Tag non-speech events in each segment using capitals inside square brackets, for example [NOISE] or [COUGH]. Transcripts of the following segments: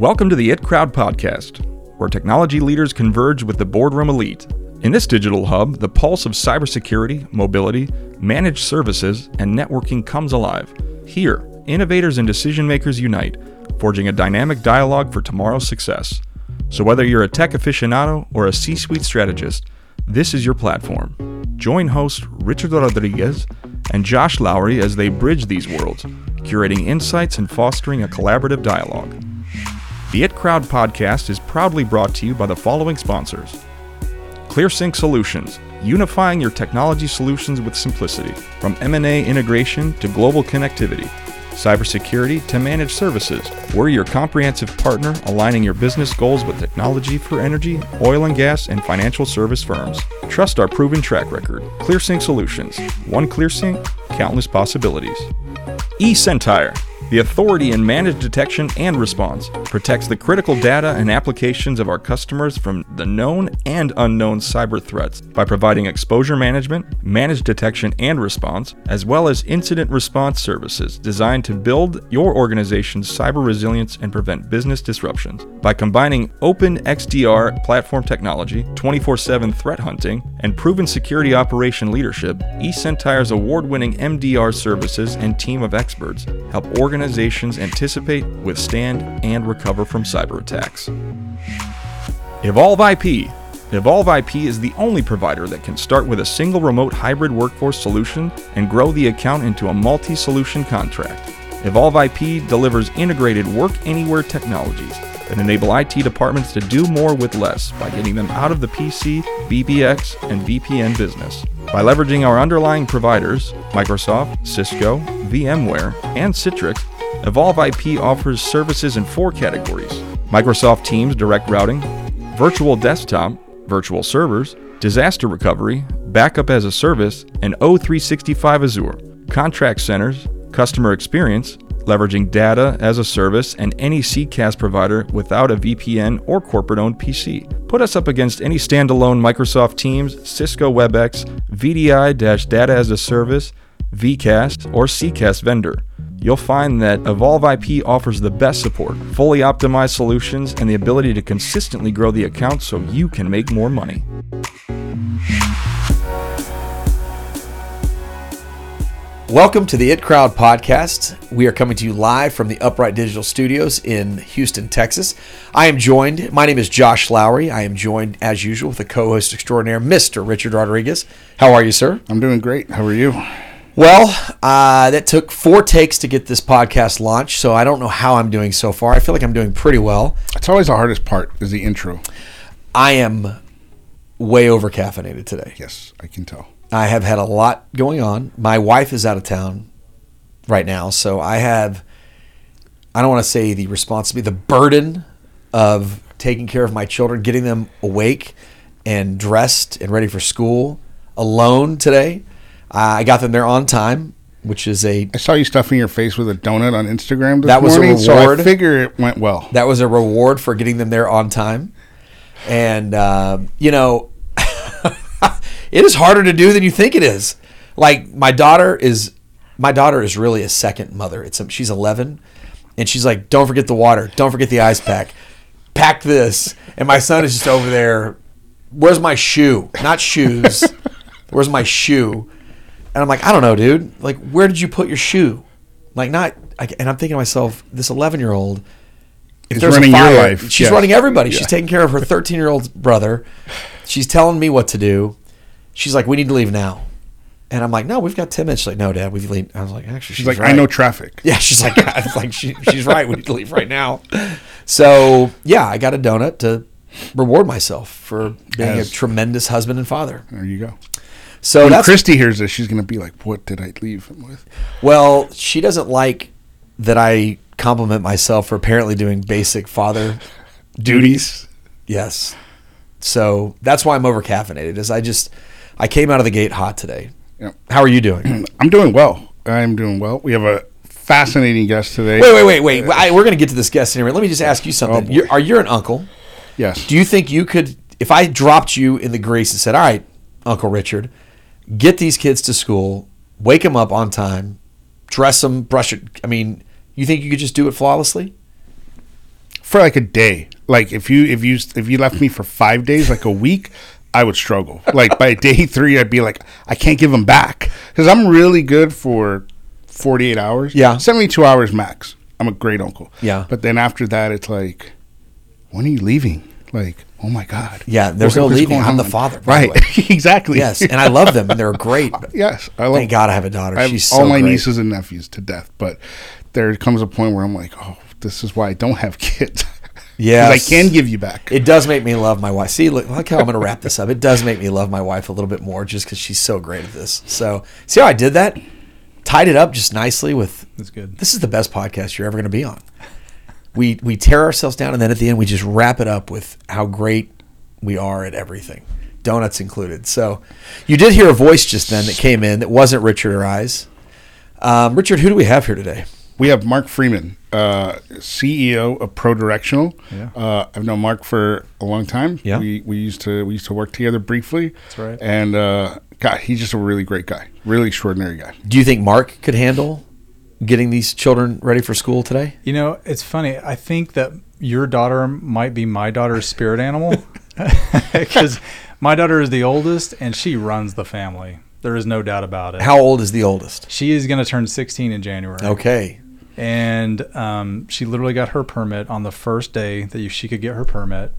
Welcome to the IT Crowd podcast, where technology leaders converge with the boardroom elite. In this digital hub, the pulse of cybersecurity, mobility, managed services, and networking comes alive. Here, innovators and decision makers unite, forging a dynamic dialogue for tomorrow's success. So, whether you're a tech aficionado or a C suite strategist, this is your platform. Join host Richard Rodriguez and Josh Lowrey as they bridge these worlds, curating insights and fostering a collaborative dialogue. The It Crowd podcast is proudly brought to you by the following sponsors ClearSync Solutions, unifying your technology solutions with simplicity, from M&A integration to global connectivity, cybersecurity to managed services. We're your comprehensive partner, aligning your business goals with technology for energy, oil and gas, and financial service firms. Trust our proven track record. ClearSync Solutions. One ClearSync, countless possibilities. eSentire, the authority in managed detection and response, protects the critical data and applications of our customers from the known and unknown cyber threats by providing exposure management, managed detection and response, as well as incident response services designed to build your organization's cyber resilience and prevent business disruptions. By combining open XDR platform technology, 24 7 threat hunting, and proven security operation leadership, eSentire's award winning MDR services and team of experts help organizations anticipate, withstand, and recover from cyber attacks. Evolve IP. Evolve IP is the only provider that can start with a single remote hybrid workforce solution and grow the account into a multi solution contract. Evolve IP delivers integrated work anywhere technologies that enable IT departments to do more with less by getting them out of the PC, PBX, and VPN business. By leveraging our underlying providers, Microsoft, Cisco, VMware, and Citrix, Evolve IP offers services in four categories Microsoft Teams direct routing, virtual desktop, virtual servers, disaster recovery, backup as a service, and O365 Azure, contract centers, customer experience, leveraging data as a service, and any CCAS provider without a VPN or corporate owned PC. Put us up against any standalone Microsoft Teams, Cisco WebEx, VDI Data as a Service, VCAS, or CCAS vendor. You'll find that Evolve IP offers the best support, fully optimized solutions, and the ability to consistently grow the account so you can make more money. Welcome to the It Crowd podcast. We are coming to you live from the Upright Digital Studios in Houston, Texas. I am joined, my name is Josh Lowrey. I am joined, as usual, with the co host extraordinaire, Mr. Richard Rodriguez. How are you, sir? I'm doing great. How are you? Well, uh, that took four takes to get this podcast launched, so I don't know how I'm doing so far. I feel like I'm doing pretty well. It's always the hardest part is the intro. I am way over caffeinated today. Yes, I can tell. I have had a lot going on. My wife is out of town right now, so I have I don't want to say the responsibility, the burden of taking care of my children, getting them awake and dressed and ready for school alone today. I got them there on time, which is a I saw you stuffing your face with a donut on Instagram this That was a morning, so I reward. figure it went well. that was a reward for getting them there on time. And uh, you know, it is harder to do than you think it is. Like my daughter is, my daughter is really a second mother. It's a, she's 11, and she's like, "Don't forget the water. Don't forget the ice pack. Pack this." And my son is just over there. Where's my shoe? Not shoes. [LAUGHS] Where's my shoe? And I'm like, I don't know, dude. Like, where did you put your shoe? Like, not. I, and I'm thinking to myself, this 11 year old Is running your life, She's running everybody. Yeah. She's taking care of her 13 year old brother. She's telling me what to do. She's like, we need to leave now. And I'm like, no, we've got 10 minutes. She's like, no, Dad, we've leave. I was like, actually, She's like, right. I know traffic. [LAUGHS] Yeah, she's like, like she, she's right. We need to leave right now. So yeah, I got a donut to reward myself for being As- a tremendous husband and father. There you go. So When Christy hears this, she's going to be like, "What did I leave him with?" well, she doesn't like that I compliment myself for apparently doing basic father [LAUGHS] duties. Yes. So that's why I'm over caffeinated. Is I just I came out of the gate hot today. Yep. How are you doing? [CLEARS THROAT] I'm doing well. I'm doing well. We have a fascinating guest today. wait, wait, wait, wait. I, we're going to get to this guest in a minute. Let me just ask you something. Oh, you're, are you an uncle? Yes. Do you think you could, if I dropped you in the grease and said, "All right, Uncle Richard, get these kids to school, wake them up on time, dress them, brush it"? I mean, you think you could just do it flawlessly? for like a day. Like if you if you if you left me for five days, like a week, I would struggle. Like by day [LAUGHS] three, I'd be like, I can't give them back because I'm really good for forty eight hours. Yeah. seventy two hours max. I'm a great uncle. Yeah. but then after that, it's like, when are you leaving? Like, oh my god. Yeah, there's What- no leaving. I'm the father, by the Right. [LAUGHS] exactly. Yes, and I love them, and they're great. [LAUGHS] yes. I love. Thank God I have a daughter. I have She's all so my great. nieces and nephews to death, but there comes a point where I'm like, oh, this is why I don't have kids. Yes. I can give you back. It does make me love my wife. See, look, look how I'm going to wrap this up. It does make me love my wife a little bit more just because she's so great at this. So, see how I did that? Tied it up just nicely with. That's good. This is the best podcast you're ever going to be on. We we tear ourselves down, and then at the end we just wrap it up with how great we are at everything, donuts included. So, you did hear a voice just then that came in that wasn't Richard or I's. Um, Richard, who do we have here today? We have Mark Freeman, uh, CEO of Pro Directional. Yeah. Uh, I've known Mark for a long time. Yeah. We, we used to we used to work together briefly. That's right. And uh, God, he's just a really great guy, really extraordinary guy. Do you think Mark could handle getting these children ready for school today? You know, it's funny. I think that your daughter might be my daughter's spirit animal [LAUGHS] because my daughter is the oldest and she runs the family. There is no doubt about it. How old is the oldest? She is going to turn 16 in January. Okay. And um, she literally got her permit on the first day that she could get her permit.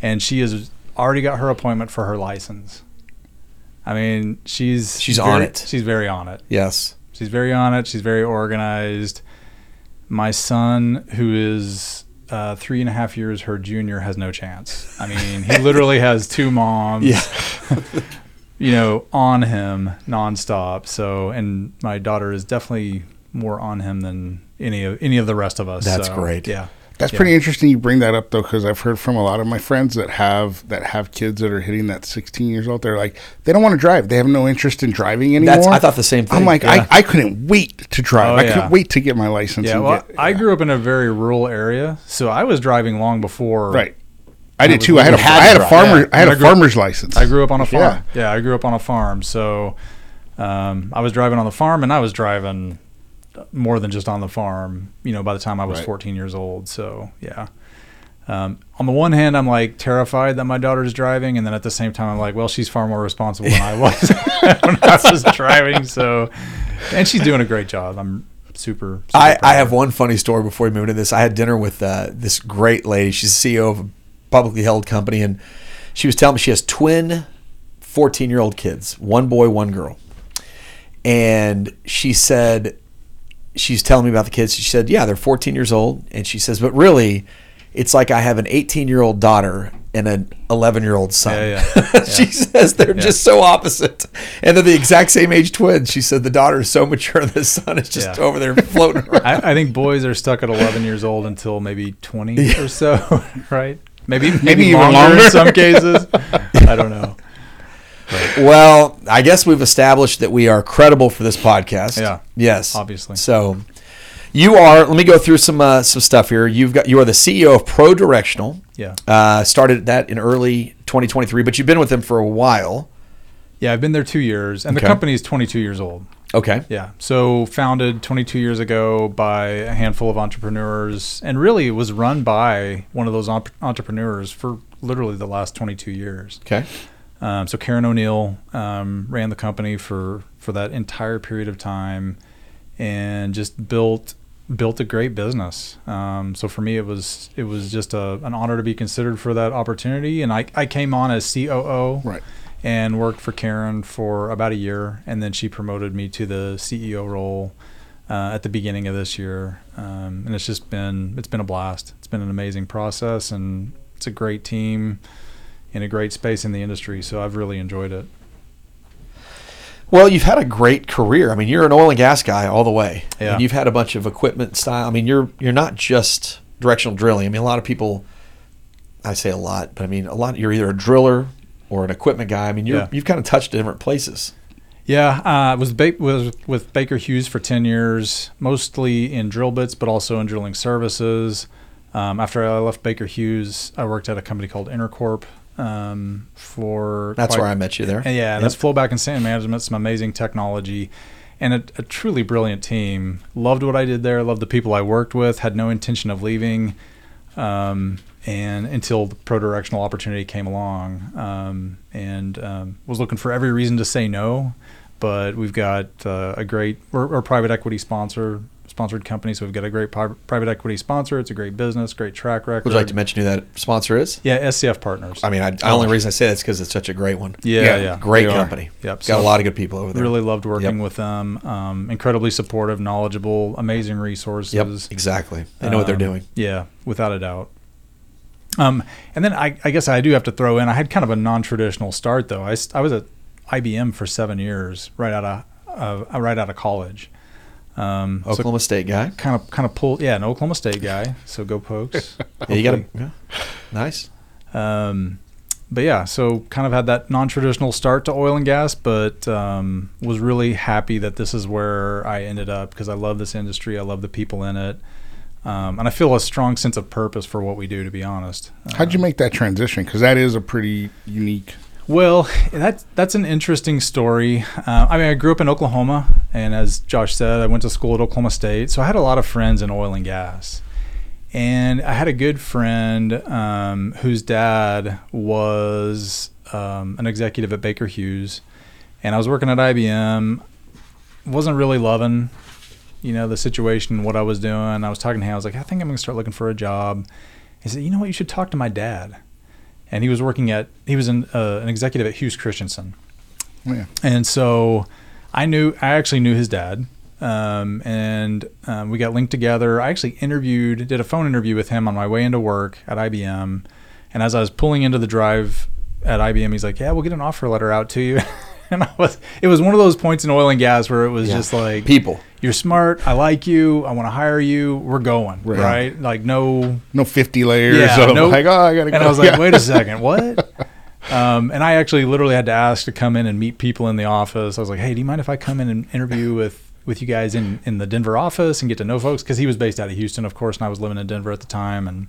And she has already got her appointment for her license. I mean, she's She's on very- it. She's very on it. Yes. She's very on it. She's very organized. My son, who is uh, three and a half years her junior, has no chance. I mean, he [LAUGHS] literally has two moms. Yeah. [LAUGHS] you know, on him nonstop. So, and my daughter is definitely more on him than any of any of the rest of us. That's So, great. Yeah. That's Yeah. pretty interesting you bring that up though, because I've heard from a lot of my friends that have that have kids that are hitting that 16 years old. They're like, they don't want to drive. They have no interest in driving anymore. That's I thought the same thing. I'm like, Yeah. I, I couldn't wait to drive. Oh, I yeah. couldn't wait to get my license. Yeah. and Well, get- I grew up in a very rural area, so I was driving long before. right. I did too. I had a, had I had a farmer. yeah. I had I a grew up- farmer's license. I grew up on a farm. Yeah. Yeah, I grew up on a farm. So um, I was driving on the farm, and I was driving more than just on the farm. You know, by the time I was Right. 14 years old. So yeah. Um, on the one hand, I'm like terrified that my daughter's driving, and then at the same time, I'm like, well, she's far more responsible than I was [LAUGHS] when I was driving. So, and she's doing a great job. I'm super. super I, I have one funny story before we move into this. I had dinner with uh, this great lady. She's the CEO of a publicly held company, and she was telling me she has twin 14 year old kids one boy, one girl. And she said, she's telling me about the kids. She said, yeah, they're 14 years old. And she says, but really, it's like I have an 18 year old daughter and an 11 year old son. Yeah, yeah. [LAUGHS] she says they're just so opposite. And they're the exact same age twins. She said the daughter is so mature, the son is just Yeah. over there floating [LAUGHS] around. I, I think boys are stuck at 11 years old until maybe 20 [LAUGHS] or so, right? Maybe maybe, even longer, longer. in some cases. I don't know. Well, I guess we've established that we are credible for this podcast. Yeah. Yes. Obviously. So you are. Let me go through some uh, some stuff here. You've got. You are the CEO of Pro Directional. Yeah. Uh, started that in early 2023, but you've been with them for a while. Yeah, I've been there two years, and Okay. the company is 22 years old. Okay. Yeah. So founded 22 years ago by a handful of entrepreneurs, and really was run by one of those entrepreneurs for literally the last 22 years. Okay. Um, so Karen O'Neill um, ran the company for for that entire period of time, and just built built a great business. Um, so for me, it was it was just a, an honor to be considered for that opportunity. And I, I came on as COO, Right. and worked for Karen for about a year, and then she promoted me to the CEO role uh, at the beginning of this year. Um, and it's just been it's been a blast. It's been an amazing process, and it's a great team in a great space in the industry. So I've really enjoyed it. Well, you've had a great career. I mean, you're an oil and gas guy all the way, Yeah. and you've had a bunch of equipment style. I mean, you're you're not just directional drilling. I mean, a lot of people. I say a lot, but I mean a lot. You're either a driller or an equipment guy. I mean, you're, Yeah. you've kind of touched different places. Yeah, uh, was ba- was with Baker Hughes for ten years, mostly in drill bits, but also in drilling services. Um, after I left Baker Hughes, I worked at a company called Enercorp um, for. That's quite- where I met you there. Yeah, Yep. that's flowback and sand management. Some amazing technology, and a, a truly brilliant team. Loved what I did there. Loved the people I worked with. Had no intention of leaving. Um, and until the pro directional opportunity came along, um, and um, was looking for every reason to say no, but we've got uh, a great we're, we're a private equity sponsor sponsored company, so we've got a great pri- private equity sponsor. It's a great business, great track record. Would you like to mention who that sponsor is? Yeah, SCF Partners. I mean, I, the only reason I say that's because it's such a great one. yeah, Yeah, yeah, Great they are. company. Yep. Got so a lot of good people over there. Really loved working Yep. with them. Um, incredibly supportive, knowledgeable, amazing resources. Yep, exactly. They know what they're Um, doing. Yeah, without a doubt. Um, and then I, I guess I do have to throw in. I had kind of a non-traditional start though. I, I was at IBM for seven years, right out of uh, right out of college. Um, so Oklahoma State guy. kind of kind of pulled. Yeah, an Oklahoma State guy. So go Pokes. [LAUGHS] Yeah, you got him. Yeah. Nice. Um, but yeah, so kind of had that non-traditional start to oil and gas, but um, was really happy that this is where I ended up because I love this industry. I love the people in it, um, and I feel a strong sense of purpose for what we do. To be honest, How'd you make that transition? Because that is a pretty unique. Well, that's that's an interesting story. Uh, I mean, I grew up in Oklahoma, and as Josh said, I went to school at Oklahoma State, so I had a lot of friends in oil and gas. And I had a good friend um, whose dad was um, an executive at Baker Hughes, and I was working at IBM. wasn't really loving, you know, the situation, what I was doing. I was talking to him. I was like, I think I'm gonna start looking for a job. He said, you know what, you should talk to my dad and he was working at he was an, uh, an executive at Hughes Christensen, Yeah. and so I knew I actually knew his dad, um, and um, we got linked together. I actually interviewed, did a phone interview with him on my way into work at IBM, and as I was pulling into the drive at IBM, he's like, "Yeah, we'll get an offer letter out to you." [LAUGHS] [LAUGHS] And I was, it was one of those points in oil and gas where it was Yeah. just like, People. you're smart. I like you. I want to hire you. We're going. Right. Right. Like, no, No 50 layers Yeah, of nope. like, oh, I got to go. and I was like, [LAUGHS] Yeah. wait a second, what? Um, and I actually literally had to ask to come in and meet people in the office. I was like, hey, do you mind if I come in and interview with, with you guys in, in the Denver office and get to know folks? Because he was based out of Houston, of course, and I was living in Denver at the time. And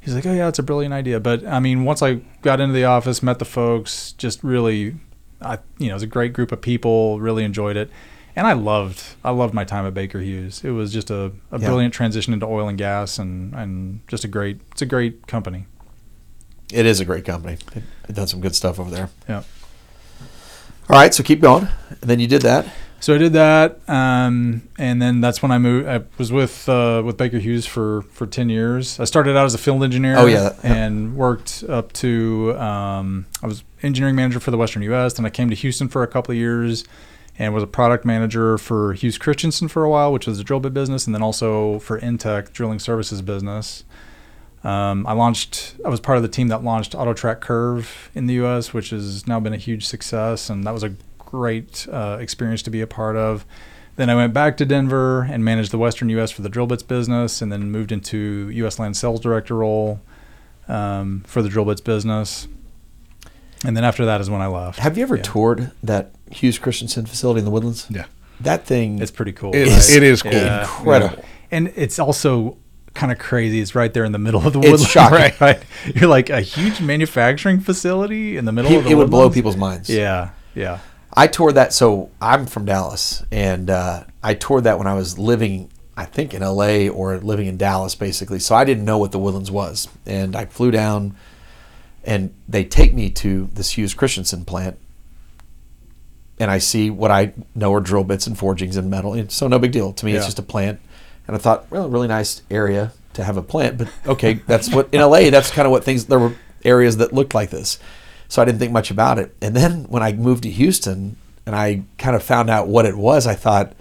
he's like, oh, yeah, it's a brilliant idea. But I mean, once I got into the office, met the folks, just really, I, you know, it was a great group of people, really enjoyed it. And I loved, I loved my time at Baker Hughes. It was just a, a Yeah. brilliant transition into oil and gas, and, and just a great, it's a great company. It is a great company. It, it done some good stuff over there. Yeah. All right, so keep going. And then you did that. So I did that, um, and then that's when I moved. I was with uh, with Baker Hughes for for ten years. I started out as a field engineer. Oh, yeah. and worked up to um, I was engineering manager for the Western U.S. Then I came to Houston for a couple of years, and was a product manager for Hughes Christensen for a while, which was a drill bit business, and then also for INTEQ drilling services business. Um, I launched. I was part of the team that launched AutoTrak Curve in the U.S., which has now been a huge success, and that was a great uh, experience to be a part of. Then I went back to Denver and managed the Western U.S. for the drill bits business, and then moved into U.S. Land Sales Director role um, for the drill bits business. And then after that is when I left. Have you ever Yeah. toured that Hughes Christensen facility in the Woodlands? Yeah. That thing It's pretty cool. It, It's it is cool. Yeah. incredible. and it's also kind of crazy. It's right there in the middle of the It's woodlands. [LAUGHS] shocking. Right, right. You're like a huge manufacturing facility in the middle He- of the woods. it would blow people's minds. Yeah, yeah. I toured that. So I'm from Dallas, and uh, I toured that when I was living, I think, in LA or living in Dallas, basically. So I didn't know what the Woodlands was, and I flew down, and they take me to this Hughes Christensen plant, and I see what I know are drill bits and forgings and metal. And so no big deal to me. It's just a plant, and I thought, well, really nice area to have a plant, but okay, that's what in LA. That's kind of what things. There were areas that looked like this. So I didn't think much about it. And then when I moved to Houston and I kind of found out what it was, I thought,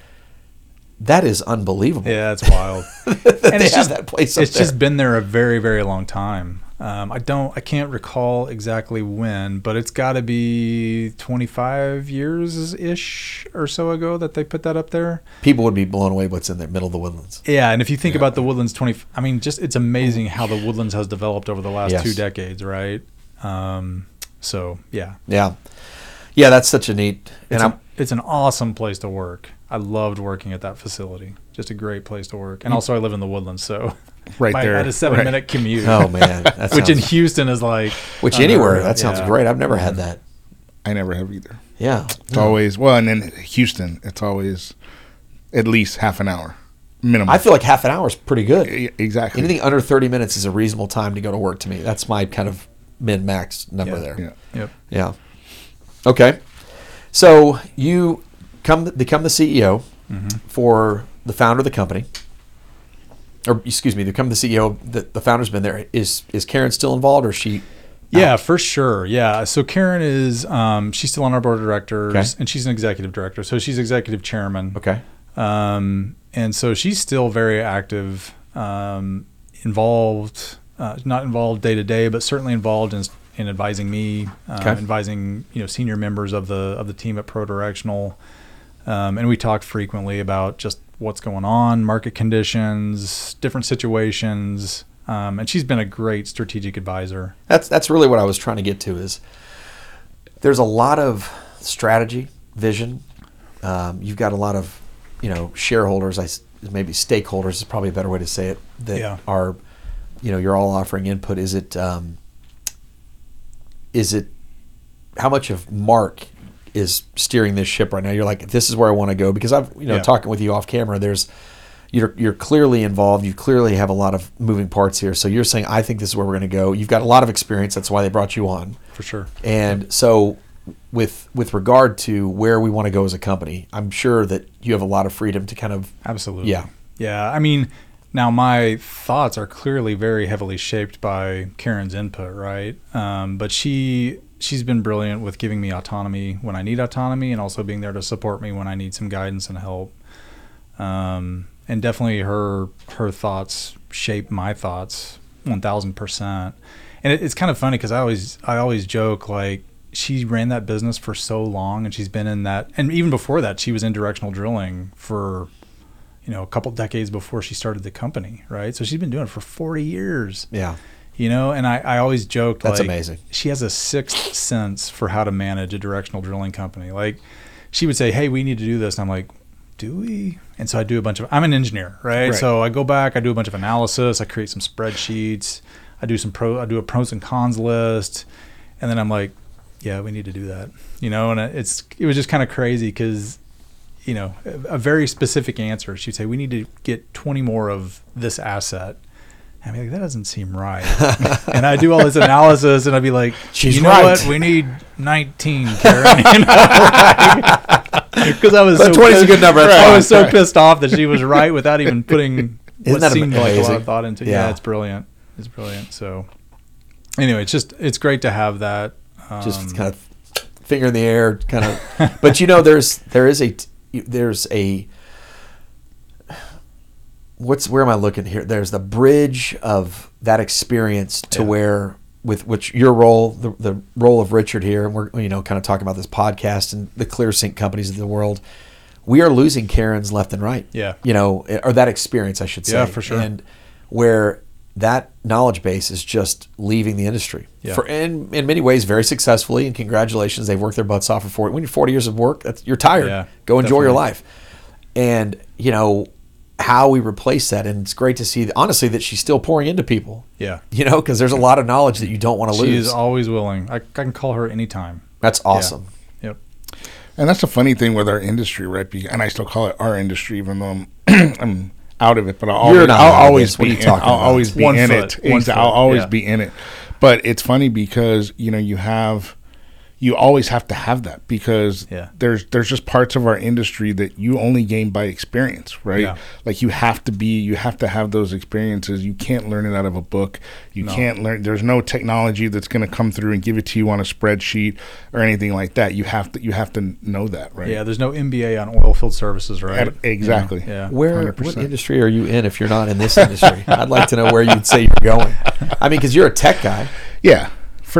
that is unbelievable. Yeah, it's wild. [LAUGHS] that And they it's have just- that place up it's there. just been there a very, very long time. Um, I don't, I can't recall exactly when, but it's got to be 25 years ish or so ago that they put that up there. People would be blown away what's in the middle of the woodlands. Yeah, and if you think about the Woodlands 20, I mean, just it's amazing how the Woodlands has developed over the last Yes. two decades, right? Um, so yeah, Yeah. Yeah, that's such a neat. And it's, I'm, an, it's an awesome place to work. I loved working at that facility. Just a great place to work. And mm. also, I live in the Woodlands, so [LAUGHS] Right my- I there. had a seven Right. minute commute. oh man, [LAUGHS] that which in Houston is like which anywhere of. that sounds Yeah. great. I've never had mm. that. I never have either. Yeah, It's always well, and then Houston, it's always at least half an hour minimum. I feel like half an hour is pretty good. Exactly. Anything under 30 minutes is a reasonable time to go to work to me. That's my kind of min max number Yeah. there. Yeah. Yep. Yeah. Okay. So you come become the CEO for the founder of the company, or excuse me, become the CEO. The, the founder's been there. Is is Karen still involved, or is she? Yeah, for sure. Yeah. So Karen is um, she's still on our board of directors, Okay. and she's an executive director. So she's executive chairman. Okay. Um, and so she's still very active, um, involved, uh, not involved day to day, but certainly involved in, in advising me, um, Okay. advising you know senior members of the of the team at Pro Directional. Um, and we talk frequently about just what's going on, market conditions, different situations. Um, and she's been a great strategic advisor. That's that's really what I was trying to get to. Is there's a lot of strategy, vision. Um, you've got a lot of, you know, shareholders. I maybe stakeholders is probably a better way to say it. That Yeah. are, you know, you're all offering input. Is it, um, is it, how much of Mark is steering this ship right now? You're like, this is where I want to go because I've, you know, Yeah. talking with you off camera. There's, you're you're clearly involved. You clearly have a lot of moving parts here. So you're saying, I think this is where we're going to go. You've got a lot of experience. That's why they brought you on. For sure. And so, with with regard to where we want to go as a company, I'm sure that you have a lot of freedom to kind of Absolutely. Yeah. Yeah. I mean, now my thoughts are clearly very heavily shaped by Karen's input, right? Um, but she she's been brilliant with giving me autonomy when I need autonomy, and also being there to support me when I need some guidance and help. Um, and definitely her her thoughts shape my thoughts one thousand percent. And it, it's kind of funny because I always I always joke like she ran that business for so long, and she's been in that, and even before that, she was in directional drilling for you know a couple decades before she started the company, right? So she's been doing it for forty years yeah. you know and i, I always joked That's like, amazing. she has a sixth sense for how to manage a directional drilling company like she would say hey we need to do this and i'm like do we and so i do a bunch of i'm an engineer right, Right. so i go back i do a bunch of analysis i create some spreadsheets i do some pro i do a pros and cons list and then i'm like yeah we need to do that you know and it's it was just kind of crazy because you know a, very specific answer she'd say we need to get 20 more of this asset I mean, like, that doesn't seem right. [LAUGHS] and I do all this analysis, and I'd be like, She's you know right. what? We need 19, Karen. [LAUGHS] Because I was But so 20 is a good number, that's I was so pissed off that she was right without even putting [LAUGHS] what that seemed like a lot of thought into. it. Yeah. Yeah. it's brilliant. It's brilliant. So, anyway, it's just it's great to have that. Um, Just kind of finger in the air, kind of. but you know, there's there is a there's a what's where am I looking here? There's the bridge of that experience to Yeah. where with which your role, the, the role of Richard here, and we're you know kind of talking about this podcast and the ClearSync companies of the world. We are losing Karens left and right. Yeah. you know, eh, or that experience, I should say. Yeah, for sure. And where that knowledge base is just leaving the industry Yeah. for in, in many ways very successfully and congratulations they've worked their butts off for 40 when you're 40 years of work that's you're tired Yeah, go enjoy your life and you know how we replace that and it's great to see honestly that she's still pouring into people yeah. you know because there's a lot of knowledge that you don't want to She lose is always willing. I, I can call her anytime. that's awesome Yep. And that's the funny thing with our industry, right? And I still call it our industry, even though I'm, [CLEARS THROAT] I'm out of it. But I'll You're always, not I'll always this. What are be. In, talking I'll about? always be One in foot. it. One Exa- foot. I'll always Yeah. be in it. But it's funny because you know you have you always have to have that because Yeah. there's there's just parts of our industry that you only gain by experience, right? Yeah. Like you have to be you have to have those experiences. You can't learn it out of a book. You No. can't learn there's no technology that's going to come through and give it to you on a spreadsheet or anything like that. You have to you have to know that, right? Yeah. There's no MBA on oil field services, right? Ad- exactly. Yeah. where what 100%. industry are you in if you're not in this industry i'd like to know where you'd say you're going i mean because you're a tech guy Yeah,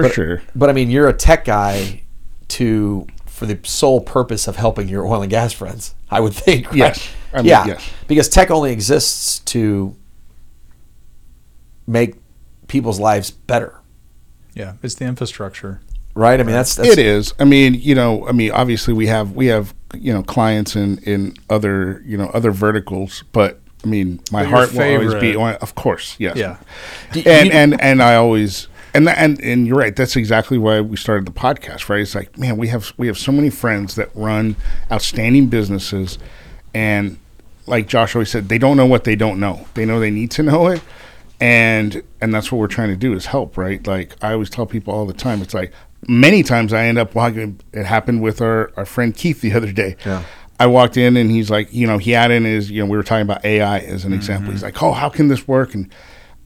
for sure. But I mean, you're a tech guy to for the sole purpose of helping your oil and gas friends. I would think. Right? Yes. I mean, yeah. yes. Because tech only exists to make people's lives better, Yeah. It's the infrastructure. right? I mean, that's, that's it is. I mean, you know, I mean, obviously we have we have you know clients in in other you know other verticals, but I mean, my But your heart will always be on. Of course, yes. Yeah. And and and I always. And, tha- and and you're right. That's exactly why we started the podcast, right? It's like, man, we have we have so many friends that run outstanding businesses, and like Josh always said, they don't know what they don't know. They know they need to know it, and and that's what we're trying to do is help, right? Like I always tell people all the time, it's like many times I end up walking. It happened with our our friend Keith the other day. Yeah. I walked in and he's like, you know, he had in his, you know, we were talking about AI as an mm-hmm. example. He's like, oh, how can this work? And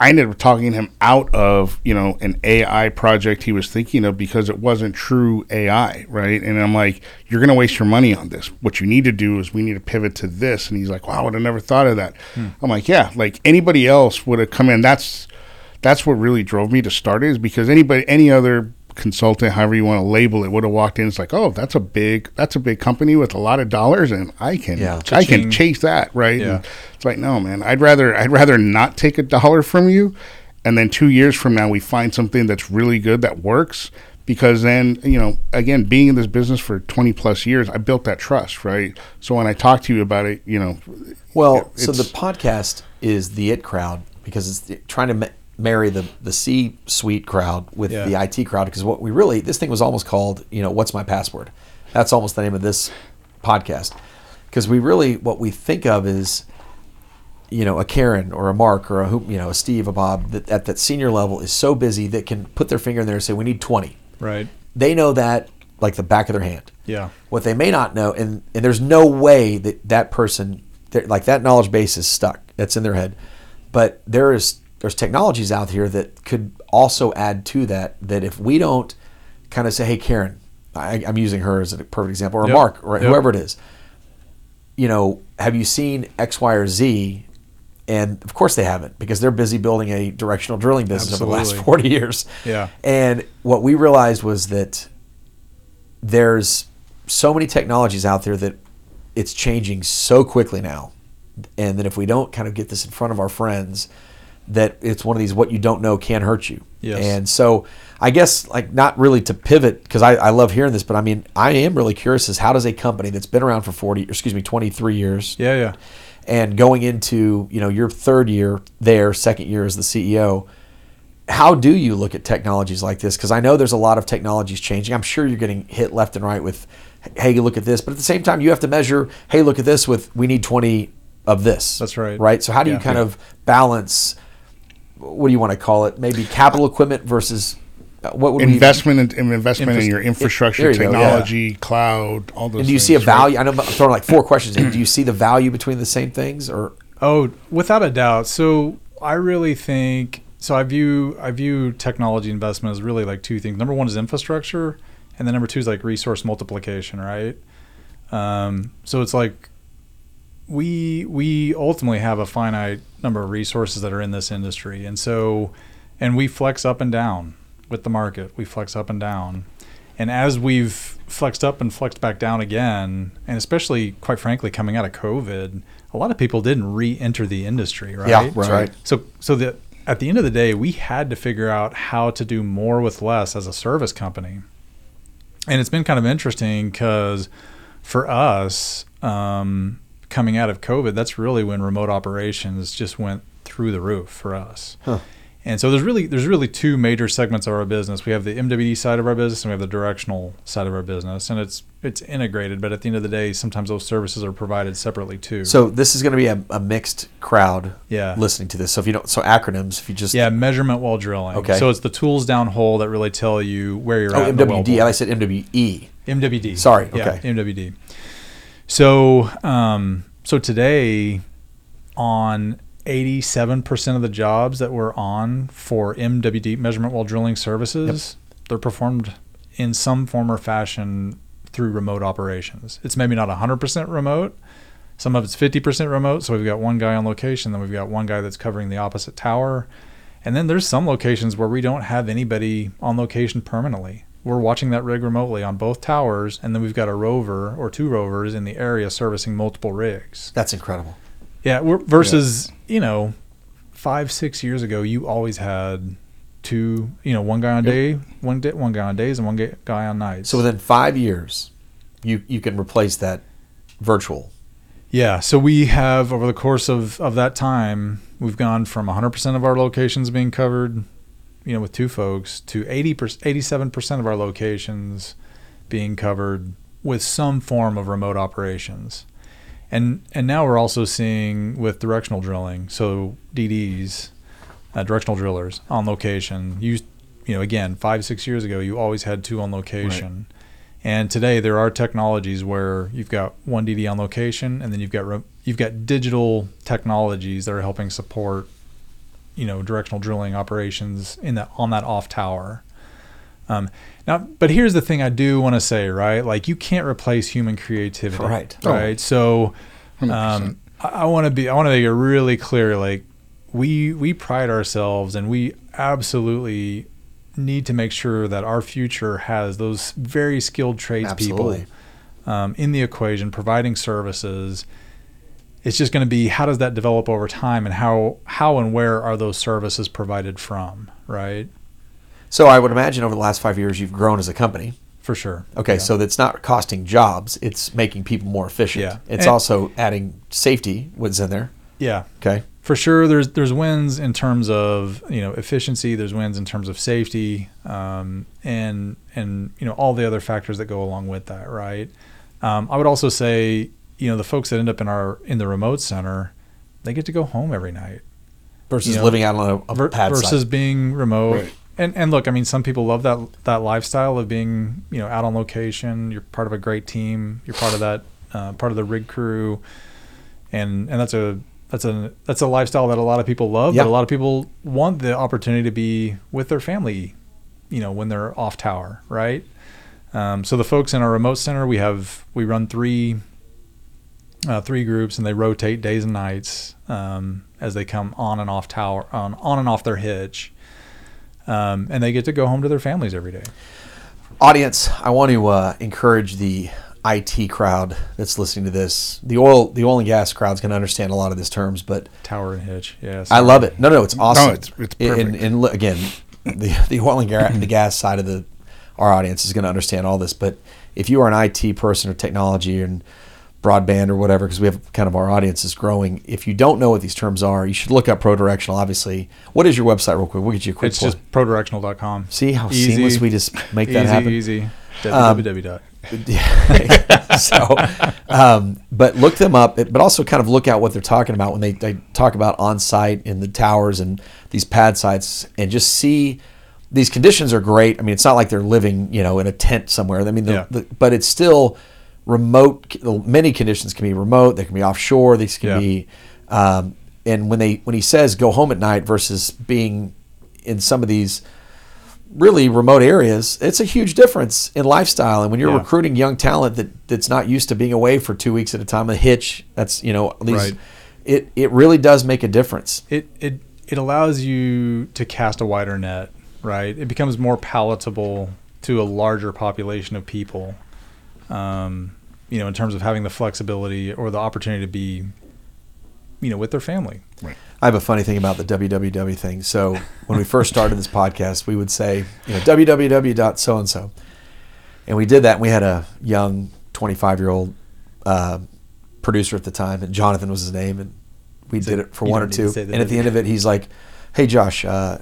I ended up talking him out of, you know, an AI project he was thinking of because it wasn't true AI, right? And I'm like, you're going to waste your money on this. What you need to do is we need to pivot to this. And he's like, wow, I would have never thought of that. Hmm. I'm like, yeah, like anybody else would have come in. That's that's what really drove me to start it is because anybody, any other consultant, however you want to label it, would have walked in. It's like, oh, that's a big, that's a big company with a lot of dollars, and I can, Yeah. I can chase that, right? Yeah. And it's like, no, man, I'd rather, I'd rather not take a dollar from you, and then two years from now we find something that's really good that works. Because then, you know, again, being in this business for 20 plus years, I built that trust, right? So when I talk to you about it, you know, Well, so the podcast is the it crowd because it's trying to ma- marry the the C suite crowd with Yeah. the IT crowd. Because what we really this thing was almost called, you know, what's my password? That's almost the name of this podcast. Because we really what we think of is, you know, a Karen or a Mark or a who, you know, a Steve, a Bob that at that senior level is so busy that can put their finger in there and say, we need twenty. Right. They know that like the back of their hand. Yeah. What they may not know, and, and there's no way that that person, like that knowledge base is stuck. That's in their head. But there is there's technologies out here that could also add to that. That if we don't kind of say, hey, Karen, I, I'm using her as a perfect example, or Yep. Mark, or Yep. whoever it is. You know, have you seen X, Y, or Z? And of course they haven't because they're busy building a directional drilling business over the last 40 years. Yeah. And what we realized was that there's so many technologies out there that it's changing so quickly now. And that if we don't kind of get this in front of our friends, that it's one of these what you don't know can hurt you. Yes. And so I guess like not really to pivot because I, I love hearing this, but I mean I am really curious as how does a company that's been around for 40 excuse me 23 years Yeah. Yeah. and going into you know your third year there, second year as the CEO, how do you look at technologies like this? Because I know there's a lot of technologies changing. I'm sure you're getting hit left and right with, hey, look at this, but at the same time, you have to measure, hey, look at this with we need 20 of this. That's right. Right. So how do you Yeah. kind of balance? What do you want to call it? Maybe capital equipment versus uh, what would investment in, in investment in your infrastructure, there you go, yeah. technology, cloud, all those. And do you see a things, right? value? I know I'm throwing like four questions in. Do you see the value between the same things, or Oh, without a doubt. So I really think so. I view I view technology investment as really like two things. Number one is infrastructure, and then number two is like resource multiplication, right? Um, so it's like we we ultimately have a finite number of resources that are in this industry, and so and we flex up and down with the market. We flex up and down. And as we've flexed up and flexed back down again, and especially, quite frankly, coming out of COVID, a lot of people didn't re-enter the industry, right? Yeah, that's right. So, so that at the end of the day, we had to figure out how to do more with less as a service company, and it's been kind of interesting because for us, um, coming out of COVID, that's really when remote operations just went through the roof for us. And so there's really there's really two major segments of our business. We have the MWD side of our business and we have the directional side of our business, and it's it's integrated. But at the end of the day, sometimes those services are provided separately too. So this is going to be a, a mixed crowd Yeah. listening to this. So if you don't, so acronyms, if you just yeah, measurement while drilling. Okay. So it's the tools down hole that really tell you where you're oh at. well MWD. I said MWE. MWD. Sorry, Yeah, okay. MWD. So, um, so today, on 87% of the jobs that we're on for MWD measurement while drilling services, they're performed in some form or fashion through remote operations. It's maybe not 100% remote. Some of it's 50% remote. So we've got one guy on location, then we've got one guy that's covering the opposite tower. And then there's some locations where we don't have anybody on location permanently. We're watching that rig remotely on both towers, and then we've got a rover or two rovers in the area servicing multiple rigs. That's incredible. Yeah, we're, versus you know, five six years ago, you always had two, you know, one guy on day, one day, one guy on days, and one guy on nights. So within five years, you you can replace that virtual. Yeah, so we have over the course of, of that time, we've gone from 100% of our locations being covered, you know, with two folks to 80 87% of our locations being covered with some form of remote operations. and and now we're also seeing with directional drilling, so DDs, uh, directional drillers on location. You you know again five six years ago you always had two on location. And today there are technologies where you've got one DD on location, and then you've got re- you've got digital technologies that are helping support, you know, directional drilling operations in that on that off tower. Um, now, but here's the thing I do want to say, right? Like you can't replace human creativity, Right. Right. So, um, I, I want to be I want to make it really clear, like we we pride ourselves and we absolutely need to make sure that our future has those very skilled tradespeople Absolutely. um, in the equation, providing services. It's just going to be how does that develop over time, and how how and where are those services provided from, right? So I would imagine over the last five years you've grown as a company. For sure. Okay, Yeah. so that's not costing jobs; it's making people more efficient. Yeah. It's And- also adding safety. What's in there? yeah, Okay. for sure there's there's wins in terms of you know efficiency there's wins in terms of safety um, and and you know all the other factors that go along with that right um, i would also say you know the folks that end up in our in the remote center they get to go home every night Versus You know, living out on a, a pad versus site. being remote Right. and and look i mean some people love that that lifestyle of being you know out on location you're part of a great team you're part of that uh, part of the rig crew and and that's a that's a that's a lifestyle that a lot of people love Yeah. but a lot of people want the opportunity to be with their family you know when they're off tower right um, so the folks in our remote center we have we run three uh, three groups and they rotate days and nights um, as they come on and off tower on on and off their hitch um, and they get to go home to their families every day audience, I want to uh, encourage the IT crowd that's listening to this. The oil, the oil and gas crowd's going to understand a lot of these terms, but tower and hitch yes I love it. No, no, it's awesome. it's- it's perfect. And, and look, again, the the oil and gas, the gas side of the our audience is going to understand all this. But if you are an IT person or technology and broadband or whatever, because we have kind of our audience is growing. If you don't know what these terms are, you should look up Pro Directional. Obviously, what is your website, real quick? We'll get you a quick. it's plug. just prodirectional.com see how Easy. seamless we just make that easy, happen. easy Um, www. [LAUGHS] so, um, but look them up, but also kind of look at what they're talking about when they, they talk about on site in the towers and these pad sites and just see these conditions are great. I mean, it's not like they're living, you know, in a tent somewhere. I mean, the, Yeah. the, but it's still remote. Many conditions can be remote. They can be offshore. These can Yeah. be, um, and when they when he says go home at night versus being in some of these really remote areas, it's a huge difference in lifestyle. And when you're Yeah. recruiting young talent that that's not used to being away for two weeks at a time, a hitch, that's you know, at least Right. it it really does make a difference. it it it allows you to cast a wider net, right? It becomes more palatable to a larger population of people. Um, you know, in terms of having the flexibility or the opportunity to be, you know, with their family. I have a funny thing about the www thing. So when we first started this podcast, we would say, you know, www. so and so, and we did that. And we had a young 25 year old uh, producer at the time, and Jonathan was his name, and we So did it for one or two. And at the end of it, he's like, "Hey, Josh, uh,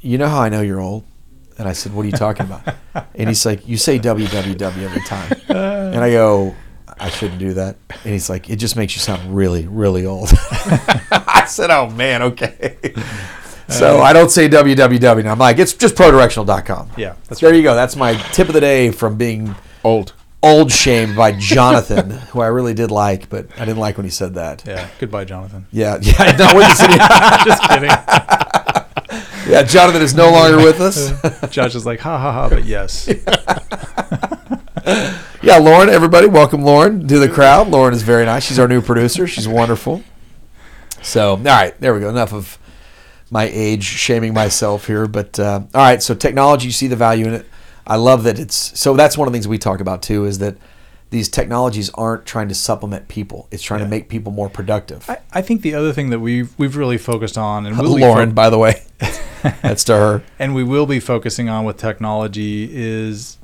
you know how I know you're old?" And I said, "What are you talking about?" [LAUGHS] and he's like, "You say www every time," and I go. I shouldn't do that. And he's like, it just makes you sound really, really old. [LAUGHS] I said, oh man, okay. So uh, I don't say www. And I'm like, it's just prodirectional.com. Yeah, that's there you go. That's my tip of the day from being Old. old shamed by [LAUGHS] Jonathan, who I really did like, but I didn't like when he said that. Yeah. Goodbye, Jonathan. Yeah, yeah. No, what you said- Just kidding. Yeah, Jonathan is no longer with us. [LAUGHS] Josh is like, ha ha ha, but yes. [LAUGHS] Yeah, Lauren, everybody, welcome Lauren to the crowd. Lauren is very nice. She's our new producer. She's wonderful. So, all right, there we go. Enough of my age shaming myself here. But uh, all right, so technology, you see the value in it. I love that it's so. That's one of the things we talk about too. Is that these technologies aren't trying to supplement people. It's trying to make people more productive. I, I think the other thing that we've we've really focused on and [LAUGHS] Lauren, fo- by the way, [LAUGHS] that's to her. and we will be focusing on with technology is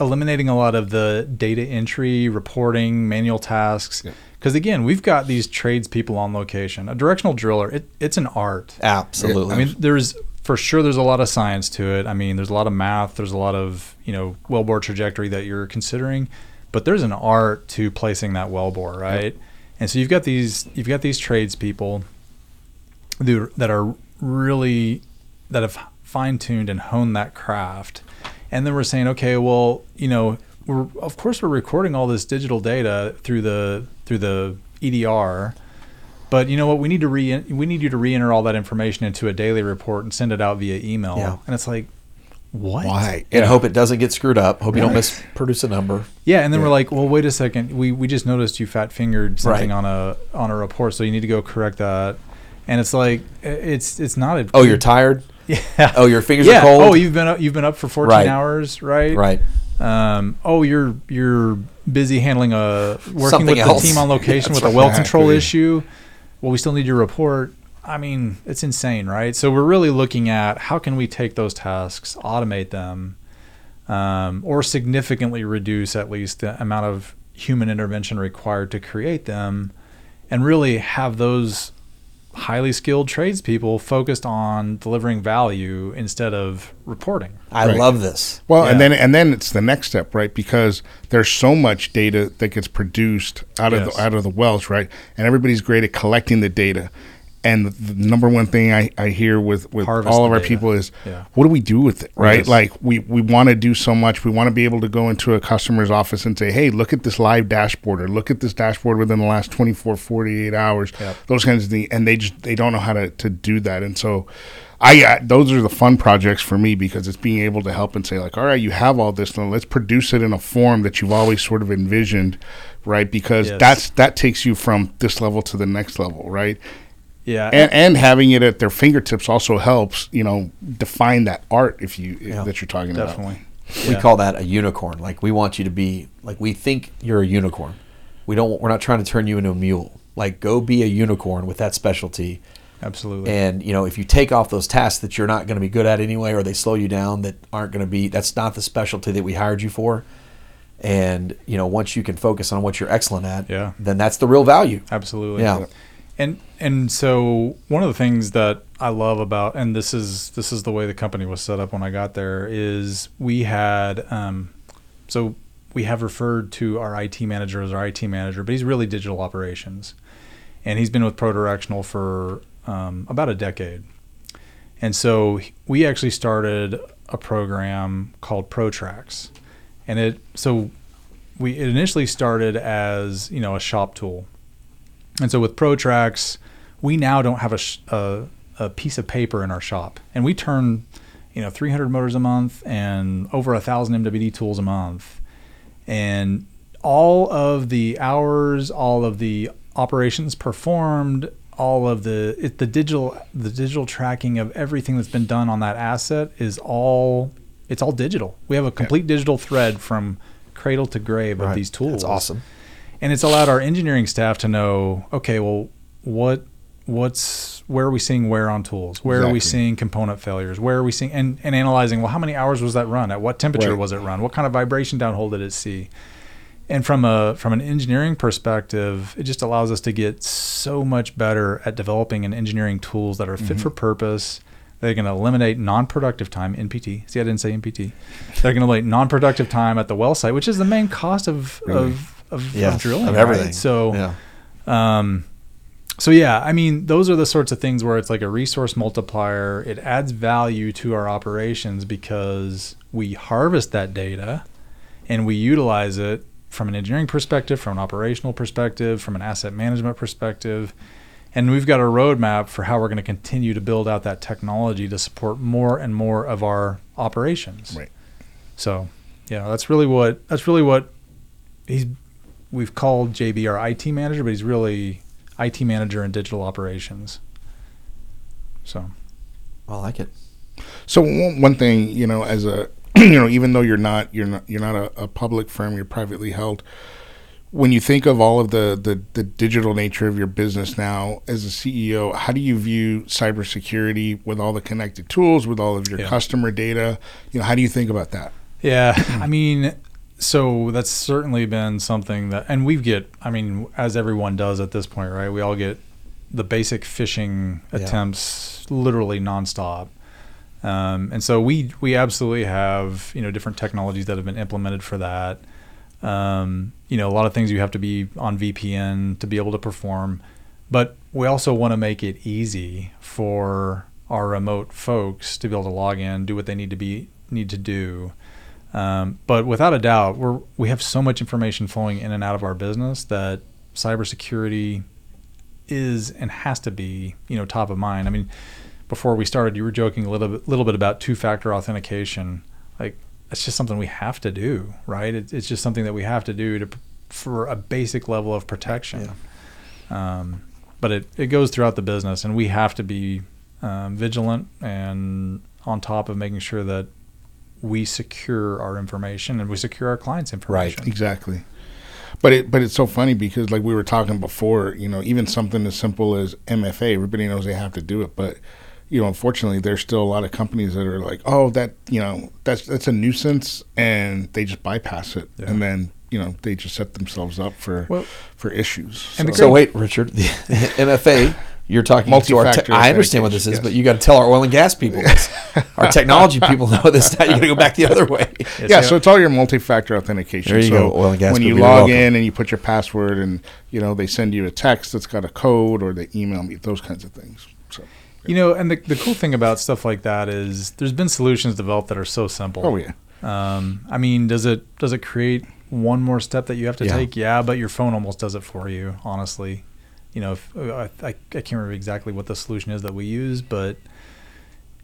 eliminating a lot of the data entry, reporting, manual tasks. Because again, we've got these tradespeople on location. A directional driller, it, it's an art. Absolutely. I mean, there's for sure there's a lot of science to it. I mean, there's a lot of math. There's a lot of you know wellbore trajectory that you're considering, but there's an art to placing that wellbore, right? And so you've got these you've got these tradespeople that are really that have fine tuned and honed that craft. And then we're saying, okay, well, you know, we're of course we're recording all this digital data through the through the EDR, but you know what? We need to re we need you to re-enter all that information into a daily report and send it out via email. Yeah. And it's like, what? Why? And hope it doesn't get screwed up. Hope you don't misproduce a number. Yeah, and then we're like, well, wait a second. We we just noticed you fat fingered something Right. on a on a report, so you need to go correct that. And it's like, it's it's not a. Oh, you're tired. Yeah. Oh, your fingers yeah. are cold. Oh, you've been up you've been up for 14 Right. hours, right? right. Um, oh, you're you're busy handling a working Something with else. the team on [LAUGHS] location with That's a well control exactly. issue. Well, we still need your report. I mean, it's insane, right? So we're really looking at how can we take those tasks, automate them, um, or significantly reduce at least the amount of human intervention required to create them, and really have those highly skilled tradespeople focused on delivering value instead of reporting. I Right. love this. Well, and then and then it's the next step, right? Because there's so much data that gets produced out of Yes. the, out of the wells, right? And everybody's great at collecting the data. And the, number one thing I, I hear with, with Harvest all of our data. people is, Yeah. what do we do with it, right? Yes. Like we, we want to do so much. We want to be able to go into a customer's office and say, hey, look at this live dashboard or look at this dashboard within the last 24, 48 hours, Yep. those kinds of things. And they just, they don't know how to, to do that. And so I, uh, those are the fun projects for me because it's being able to help and say like, all right, you have all this, now let's produce it in a form that you've always sort of envisioned, right? Because Yes. that's that takes you from this level to the next level, right? Yeah, And, and having it at their fingertips also helps, you know, define that art if you Yeah. that you're talking about. definitely. We call that a unicorn. Like we want you to be like we think you're a unicorn. We don't. We're not trying to turn you into a mule. Like go be a unicorn with that specialty. Absolutely. And you know, if you take off those tasks that you're not going to be good at anyway, or they slow you down, that aren't going to be. That's not the specialty that we hired you for. And you know, once you can focus on what you're excellent at, Yeah. then that's the real value. Absolutely. Yeah. And and so one of the things that I love about and this is this is the way the company was set up when I got there is we had um so we have referred to our IT manager as our IT manager, but he's really digital operations. And he's been with ProDirectional for um, about a decade. And so we actually started a program called ProTrax. And it so we it initially started as, you know, a shop tool. And so with ProTrax, we now don't have a, sh- a, a piece of paper in our shop, and we turn, you know, 300 motors a month and over a thousand MWD tools a month, and all of the hours, all of the operations performed, all of the it, the digital the digital tracking of everything that's been done on that asset is all it's all digital. We have a complete digital thread from cradle to grave of these tools. That's awesome. And it's allowed our engineering staff to know okay well what what's where are we seeing wear on tools? Where are we seeing component failures? Where are we seeing and, and analyzing well how many hours was that run? At what temperature Right. was it run? What kind of vibration downhole did it see? And from a from an engineering perspective it just allows us to get so much better at developing and engineering tools that are fit mm-hmm. for purpose. They're going to eliminate non-productive time npt see i didn't say npt they're going to eliminate non-productive time at the well site which is the main cost of of, of, Yeah, of drilling of everything. right? so yeah, um, so yeah, I mean, those are the sorts of things where it's like a resource multiplier. It adds value to our operations because we harvest that data and we utilize it from an engineering perspective, from an operational perspective, from an asset management perspective. And we've got a roadmap for how we're going to continue to build out that technology to support more and more of our operations. Right. So, yeah, that's really what that's really what he's we've called JB our IT manager, but he's really IT manager in digital operations. So, I like it. So one, one thing, you know, as a [CLEARS THROAT] you know, even though you're not you're not you're not a, a public firm, you're privately held. When you think of all of the, the the digital nature of your business now, as a CEO, how do you view cybersecurity with all the connected tools, with all of your Yeah. customer data? You know, how do you think about that? yeah, I mean, so that's certainly been something that, and we get, I mean, as everyone does at this point, right? We all get the basic phishing Yeah. attempts literally nonstop. Um, and so we we absolutely have you know different technologies that have been implemented for that. Um, you know, a lot of things you have to be on VPN to be able to perform, but we also want to make it easy for our remote folks to be able to log in, do what they need to be need to do. Um, but without a doubt, we're we have so much information flowing in and out of our business that cybersecurity is and has to be you know top of mind. I mean, before we started, you were joking a little bit, little bit about two-factor authentication. Like it's just something we have to do, right? It, it's just something that we have to do to for a basic level of protection. Um, but it, it goes throughout the business, and we have to be um, vigilant and on top of making sure that we secure our information and we secure our clients' information. Right, Exactly. But it but it's so funny because like we were talking before, you know, even something as simple as MFA, everybody knows they have to do it, but you know, unfortunately, there's still a lot of companies that are like, "Oh, that you know, that's that's a nuisance," and they just bypass it, Yeah. and then you know they just set themselves up for Well- for issues. And the So wait, Richard, [LAUGHS] the MFA. You're talking to our. Te- Multi-factor I understand what this is, authentication, but you got to tell our oil and gas people [LAUGHS] this. our technology people know this. Now you got to go back the other way. yeah, so it's all your multi-factor authentication. There you so go, oil and gas when you log welcome. in and you put your password, and you know they send you a text that's got a code, or they email me those kinds of things. So, You know, and the, the cool thing about stuff like that is there's been solutions developed that are so simple. oh yeah, Um, I mean, does it does it create one more step that you have to Yeah. take? Yeah, but your phone almost does it for you. Honestly, you know, if, uh, I, I I can't remember exactly what the solution is that we use, but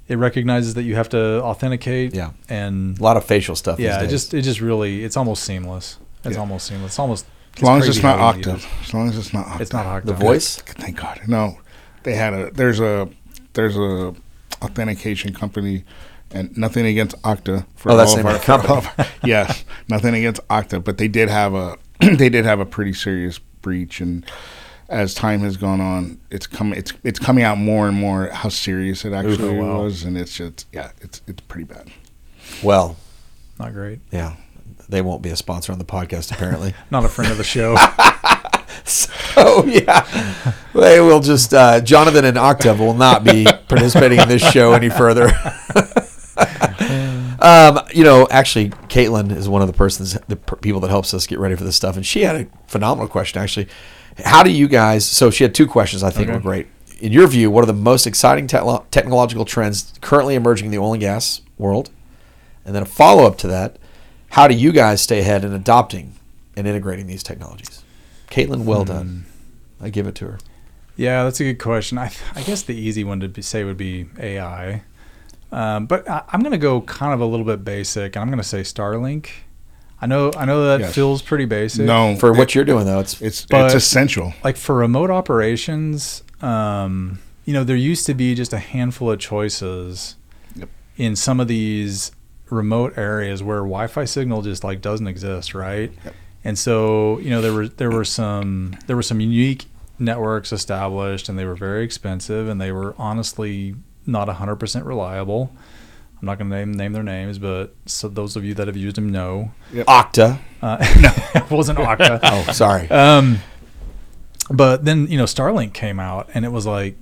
it recognizes that you have to authenticate. Yeah. and A lot of facial stuff. yeah, it these days. just it just really it's almost seamless. It's Yeah. almost seamless. It's almost as long as it's not how easy it Okta. is. As long as it's not Okta. It's not Okta. the voice. Thank God. No, they had a there's a there's a authentication company, and nothing against Okta for Oh, that's all the of our, of company. of [LAUGHS] yes, nothing against Okta, but they did have a [CLEARS THROAT] they did have a pretty serious breach, and as time has gone on, it's come it's it's coming out more and more how serious it actually wow. was, and it's just yeah, it's it's pretty bad. Well, Not great. yeah, they won't be a sponsor on the podcast apparently. [LAUGHS] Not a friend of the show. [LAUGHS] oh yeah, they will just. Uh, Jonathan and Octave will not be participating in this show any further. [LAUGHS] um, you know, actually, Caitlin is one of the persons, the per- people that helps us get ready for this stuff, and she had a phenomenal question. Actually, how do you guys? So she had two questions. I think Okay. were great. In your view, what are the most exciting techlo- technological trends currently emerging in the oil and gas world? And then a follow up to that: How do you guys stay ahead in adopting and integrating these technologies? Caitlin, well done. I give it to her. Yeah, that's a good question. I, I guess the easy one to say would be AI. Um, but I, I'm going to go kind of a little bit basic, and I'm going to say Starlink. I know I know that Yes. feels pretty basic. No, For what you're doing, though, it's it's But- it's essential. like for remote operations, um, you know, there used to be just a handful of choices Yep. in some of these remote areas where Wi-Fi signal just like doesn't exist, right? Yep. And so, you know, there were there were some there were some unique networks established, and they were very expensive, and they were honestly not 100% reliable. I'm not going to name name their names, but so those of you that have used them know. Okta. Uh, [LAUGHS] [LAUGHS] [LAUGHS] it wasn't Okta. Oh, sorry. Um, but then you know Starlink came out, and it was like,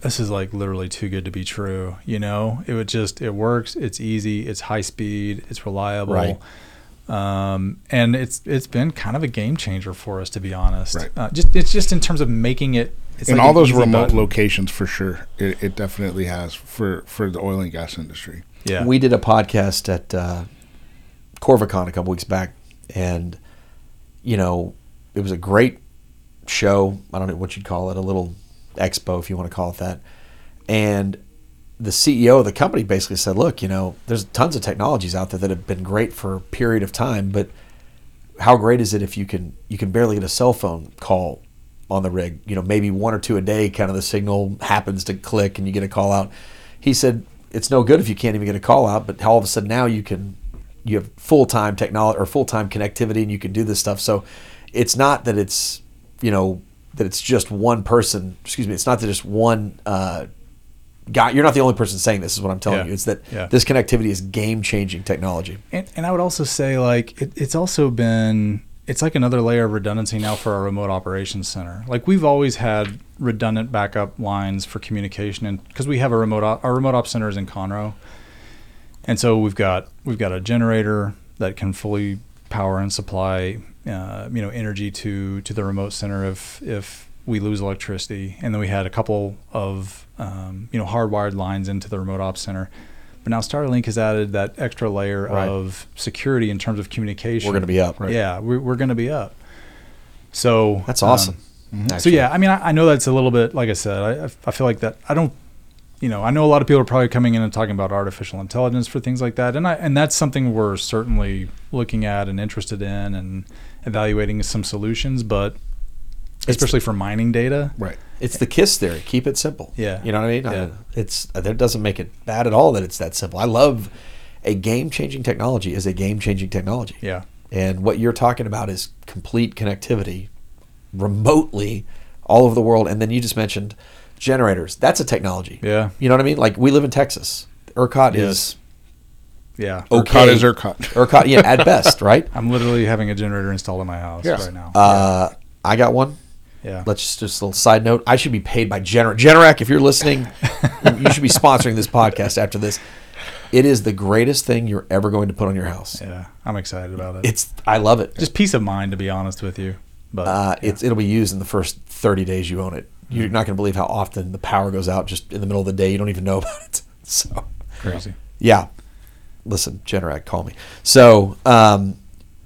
this is like literally too good to be true. You know, it would just it works. It's easy. It's high speed. It's reliable. Right. Um, and it's it's been kind of a game changer for us, to be honest. Right. Uh, just it's just in terms of making it. It's in like all those remote button. locations, for sure, it, it definitely has for for the oil and gas industry. Yeah. We did a podcast at uh, Corvicon a couple weeks back, and you know, it was a great show. I don't know what you'd call it, a little expo, if you want to call it that. And the CEO of the company basically said, "Look, you know, there's tons of technologies out there that have been great for a period of time, but how great is it if you can you can barely get a cell phone call on the rig? You know, maybe one or two a day. Kind of the signal happens to click and you get a call out." He said, "It's no good if you can't even get a call out, but all of a sudden now you can you have full time technology or full time connectivity and you can do this stuff. So it's not that it's you know that it's just one person. Excuse me. It's not that just one." Uh, Guy, you're not the only person saying this. Is what I'm telling Yeah. you. It's that Yeah. this connectivity is game changing technology. And, and I would also say, like, it, it's also been, it's like another layer of redundancy now for our remote operations center. Like, we've always had redundant backup lines for communication, and because we have a remote, op, our remote op center is in Conroe, and so we've got we've got a generator that can fully power and supply, uh, you know, energy to to the remote center if if we lose electricity. And then we had a couple of um, you know hardwired lines into the remote ops center. But now Starlink has added that extra layer Right. of security in terms of communication. We're going to be up. Yeah, we're, we're going to be up. So That's um, awesome. so yeah, I mean, I, I know that's a little bit like I said. I, I feel like that. I don't, you know, I know a lot of people are probably coming in and talking about artificial intelligence for things like that, and I and that's something we're certainly looking at and interested in and evaluating some solutions, but especially for mining data. Right. It's the KISS theory. Keep it simple. Yeah. You know what I mean? Yeah. Uh, It's that doesn't make it bad at all that it's that simple. I love a game changing technology is a game changing technology. Yeah, And what you're talking about is complete connectivity remotely all over the world. And then you just mentioned generators. That's a technology. Yeah. You know what I mean? Like we live in Texas. ERCOT is yeah. okay. ERCOT is ERCOT. ERCOT, yeah, at best, right? [LAUGHS] I'm literally having a generator installed in my house Yes. right now. Uh, I got one. Yeah. Let's just, just a little side note. I should be paid by Gener- Generac. If you're listening, [LAUGHS] you should be sponsoring this podcast after this. It is the greatest thing you're ever going to put on your house. yeah, I'm excited about it. It's I love it. just peace of mind, to be honest with you. But Uh, yeah. it's it'll be used in the first 30 days you own it. You're not going to believe how often the power goes out just in the middle of the day. You don't even know [LAUGHS] about it. So crazy. yeah, listen, Generac, call me. So, um,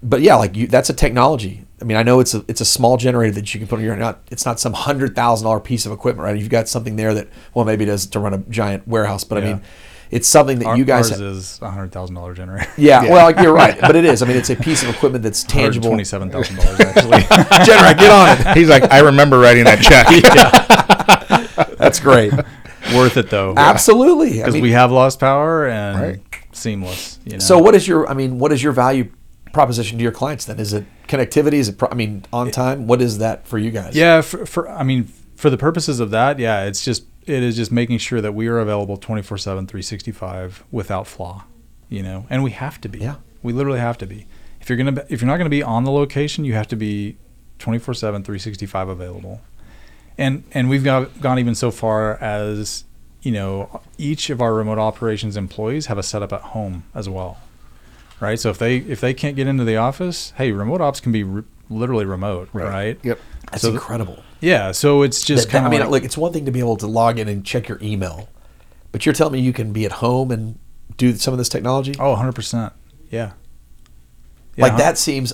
but yeah, like you, that's a technology. I mean, I know it's a it's a small generator that you can put on your not. It's not some hundred thousand dollar piece of equipment, right? You've got something there that well maybe it does to run a giant warehouse, but I mean, it's something that Our- you guys. ours is a hundred thousand dollar generator. [LAUGHS] yeah, well, you're right, but it is. I mean, it's a piece of equipment that's tangible. Twenty-seven thousand dollars actually. [LAUGHS] [LAUGHS] Generac, get on it. He's like, I remember writing that check. yeah. That's great. Worth it though, Absolutely. I because mean, we have lost power and Right. seamless. You know? So what is your? I mean, what is your value proposition to your clients? Then is it connectivity? Is it? Pro, I mean, on time. What is that for you guys? Yeah, for, for I mean, for the purposes of that, yeah, it's just it is just making sure that we are available 24/7 365 without flaw, you know. And we have to be. Yeah. We literally have to be. If you're going to if you're not going to be on the location, you have to be 24/7 365 available. And and we've got gone even so far as you know, each of our remote operations employees have a setup at home as well. Right? So if they if they can't get into the office, hey, remote ops can be re- literally remote, right? Yep. that's so the- incredible. Yeah, so it's just That- that- kind of I mean, like, look, it's one thing to be able to log in and check your email, but you're telling me you can be at home and do some of this technology. oh, 100%. Yeah. Yeah, like huh? that seems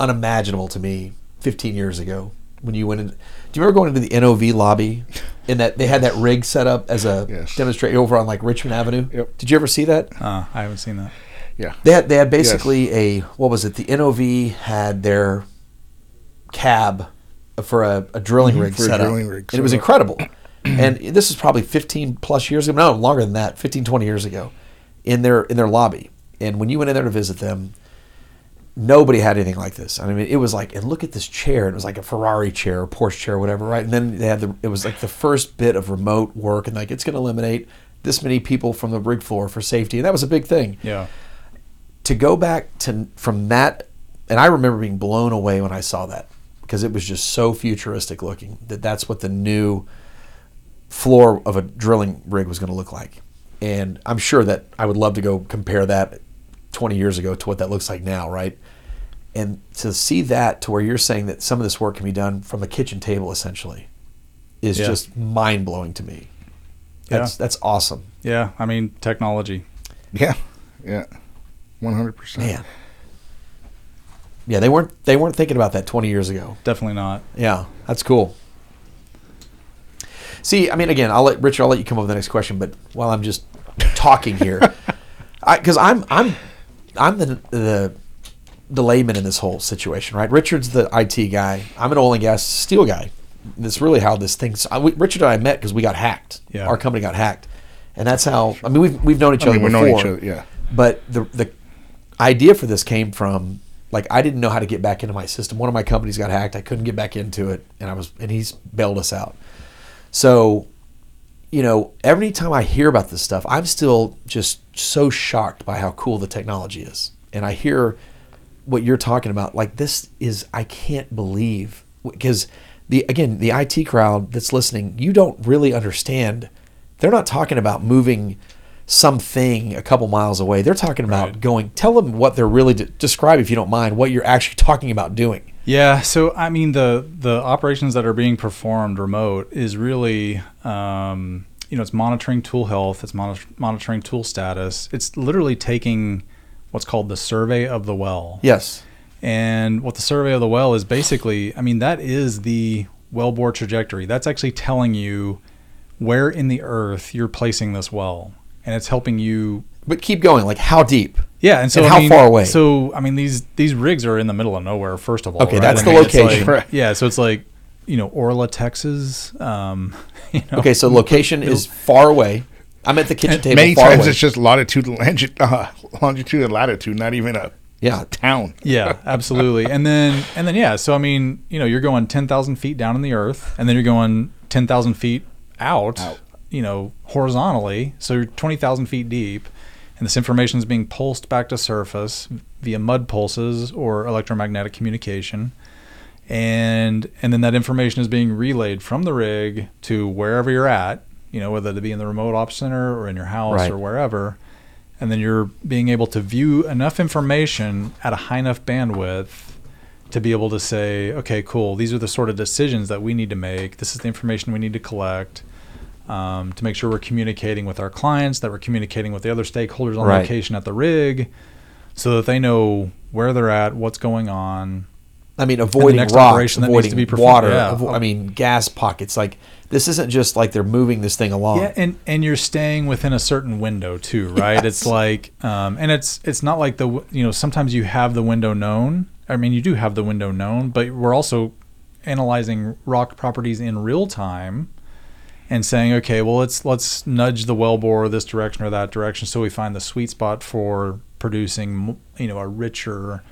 unimaginable to me 15 years ago when you went in. Do you remember going into the NOV lobby [LAUGHS] and that they had that rig set up as a Yes. demonstration over on like Richmond Avenue? Yep. Did you ever see that? Uh, I haven't seen that. Yeah. They had they had basically a what was it? The NOV had their cab for a, a drilling rig Mm-hmm. A set up, rig and it was up. incredible. [CLEARS THROAT] and this is probably 15 plus years ago, no longer than that, 15 20 years ago, in their in their lobby. And when you went in there to visit them, nobody had anything like this. I mean, it was like, and look at this chair. It was like a Ferrari chair or Porsche chair, or whatever, right? And then they had the, it was like the first bit of remote work, and like it's going to eliminate this many people from the rig floor for safety, and that was a big thing Yeah. To go back to from that and i remember being blown away when i saw that because it was just so futuristic looking that that's what the new floor of a drilling rig was going to look like and i'm sure that i would love to go compare that 20 years ago to what that looks like now right and to see that to where you're saying that some of this work can be done from a kitchen table essentially is Yeah. just mind-blowing to me that's that's awesome Yeah. I mean, technology. Yeah. Yeah. One hundred percent. man yeah they weren't they weren't thinking about that 20 years ago Definitely not. Yeah, that's cool. See, I mean, again, I'll let Richard. I'll let you come up with the next question, but while I'm just talking here, [LAUGHS] because I'm I'm I'm the the the layman in this whole situation, right? Richard's the IT guy. I'm an oil and gas steel guy. That's really how this thing's. I, we, Richard and I met because we got hacked. Yeah. Our company got hacked, and that's how. I mean, we've we've known each I other mean, we've before. known each other. Yeah. But the the idea for this came from like I didn't know how to get back into my system. One of my companies got hacked. I couldn't get back into it, and I was and he's bailed us out. So, you know, every time I hear about this stuff, I'm still just so shocked by how cool the technology is. And I hear what you're talking about. Like this is I can't believe because the again the IT crowd that's listening, you don't really understand. They're not talking about moving something a couple miles away. They're talking about Right. going. Tell them what they're really de- describe, if you don't mind, what you're actually talking about doing. Yeah, so I mean the the operations that are being performed remote is really um, you know it's monitoring tool health, it's monitor- monitoring tool status. It's literally taking what's called the survey of the well. Yes. And what the survey of the well is basically, I mean that is the wellbore trajectory. That's actually telling you where in the earth you're placing this well. And it's helping you But keep going. Like how deep? yeah, and so And I how mean, far away? So I mean, these these rigs are in the middle of nowhere. First of all, Okay, right? that's I the mean, it's location. like- Right. Yeah, so it's like you know Orla, Texas. Um, [LAUGHS] you know, Okay, so location is far away. I'm at the kitchen [LAUGHS] table. Many far times away. it's just latitude, longi- [LAUGHS] uh, longitude, and latitude, not even a yeah. town. yeah, absolutely. And then and then yeah, so I mean, you know, you're going ten thousand feet down in the earth, and then you're going ten thousand feet out, Out. You know, horizontally. So you're twenty thousand feet deep, and this information is being pulsed back to surface via mud pulses or electromagnetic communication. and and then that information is being relayed from the rig to wherever you're at you know whether it be in the remote ops center or in your house Right. or wherever and then you're being able to view enough information at a high enough bandwidth to be able to say okay cool these are the sort of decisions that we need to make this is the information we need to collect um, to make sure we're communicating with our clients that we're communicating with the other stakeholders on Right. location at the rig so that they know where they're at what's going on I mean, avoiding next rocks, operation that needs avoiding to be performed- water. yeah. avo- I mean, gas pockets. Like this isn't just like they're moving this thing along. Yeah, and and you're staying within a certain window too, right? Yes. It's like, um, and it's it's not like the you know sometimes you have the window known. I mean, you do have the window known, but we're also analyzing rock properties in real time and saying, okay, well let's let's nudge the wellbore this direction or that direction, so we find the sweet spot for producing you know a richer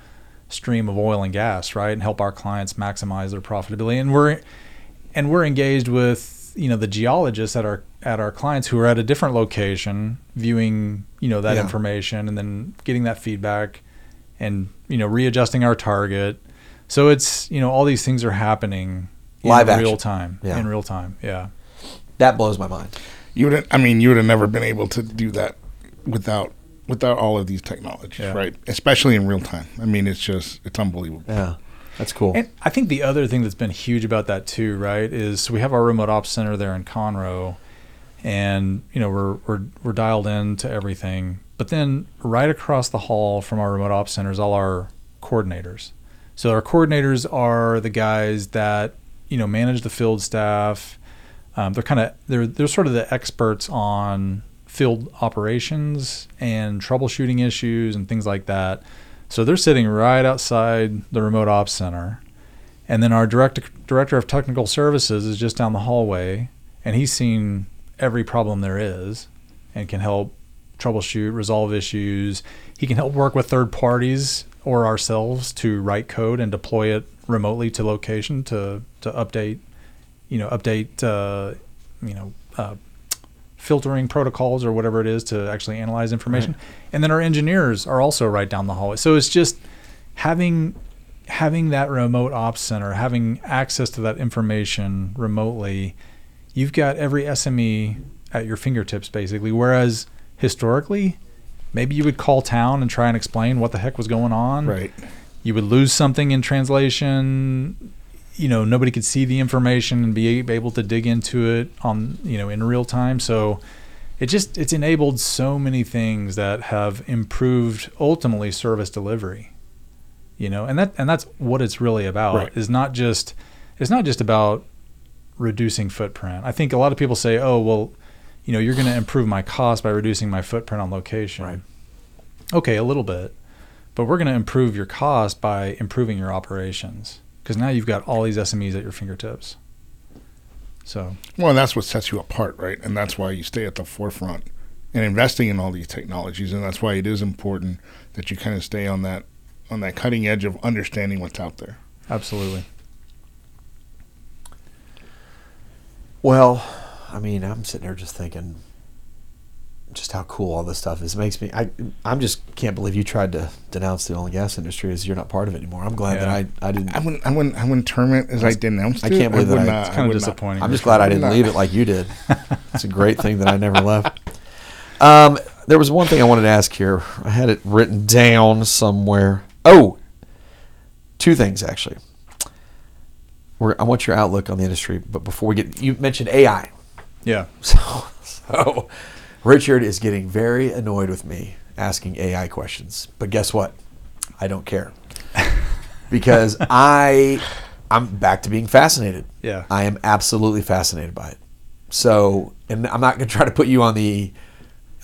stream of oil and gas, right, and help our clients maximize their profitability. And we're and we're engaged with you know the geologists at our at our clients who are at a different location viewing you know that Yeah. information and then getting that feedback and you know readjusting our target so it's you know all these things are happening in Live real action. time Yeah. in real time yeah That blows my mind. You would, I mean, you would have never been able to do that without without all of these technologies, Yeah. right? Especially in real time. I mean, it's just it's unbelievable. Yeah, that's cool. And I think the other thing that's been huge about that too, right, is we have our remote ops center there in Conroe, and you know we're we're we're dialed in to everything. But then right across the hall from our remote ops center is all our coordinators. So our coordinators are the guys that you know manage the field staff. Um, they're kind of they're they're sort of the experts on field operations and troubleshooting issues and things like that. So they're sitting right outside the remote ops center. And then our director director of technical services is just down the hallway and he's seen every problem there is and can help troubleshoot, resolve issues. He can help work with third parties or ourselves to write code and deploy it remotely to location to to update, you know, update uh, you know, uh, filtering protocols or whatever it is to actually analyze information. And then our engineers are also right down the hallway. So it's just having having that remote ops center, having access to that information remotely, you've got every SME at your fingertips basically. Whereas historically, maybe you would call town and try and explain what the heck was going on. Right. You would lose something in translation. You know, nobody could see the information and be able to dig into it on, you know, in real time. So it just it's enabled so many things that have improved ultimately service delivery you know and that and that's what it's really about Right. is not just it's not just about reducing footprint i think a lot of people say oh well you know you're going to improve my cost by reducing my footprint on location Right. okay a little bit but we're going to improve your cost by improving your operations because now you've got all these smes at your fingertips so Well, and that's what sets you apart, right? And that's why you stay at the forefront and investing in all these technologies. And that's why it is important that you kind of stay on that on that cutting edge of understanding what's out there. absolutely Well, I mean, I'm sitting there just thinking, just how cool all this stuff is. It makes me. I. I'm just can't believe you tried to denounce the oil and gas industry as you're not part of it anymore. I'm glad Yeah. that I. I didn't. I wouldn't I wouldn't I wouldn't term it as I denounced I it. can't believe that I- not- It's it's kind would of not. disappointing I'm just glad I didn't not. leave it like you did. [LAUGHS] It's a great thing that I never left. Um, there was one thing I wanted to ask here. I had it written down somewhere. Oh, two things actually. We're, I want your outlook on the industry, but before we get, you mentioned AI. Yeah. [LAUGHS] So, so Richard is getting very annoyed with me asking AI questions. But guess what? I don't care [LAUGHS] because I I'm back to being fascinated. Yeah. I am absolutely fascinated by it. So, and I'm not going to try to put you on the.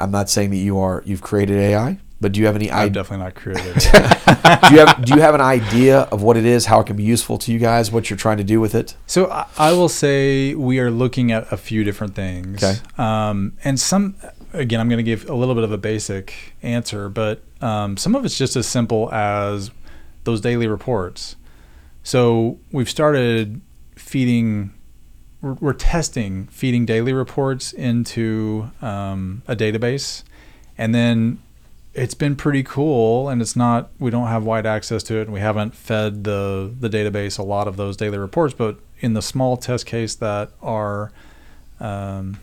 I'm not saying that you are. You've created AI, but do you have any I've idea? definitely not created it. [LAUGHS] do you have Do you have an idea of what it is? How it can be useful to you guys? What you're trying to do with it? So I, I will say we are looking at a few different things. Okay. Um, and some, again, I'm going to give a little bit of a basic answer, but um, some of it's just as simple as those daily reports. So we've started feeding, we're, we're testing feeding daily reports into um, a database. And then it's been pretty cool and it's not we don't have wide access to it and we haven't fed the the database a lot of those daily reports but in the small test case that our um,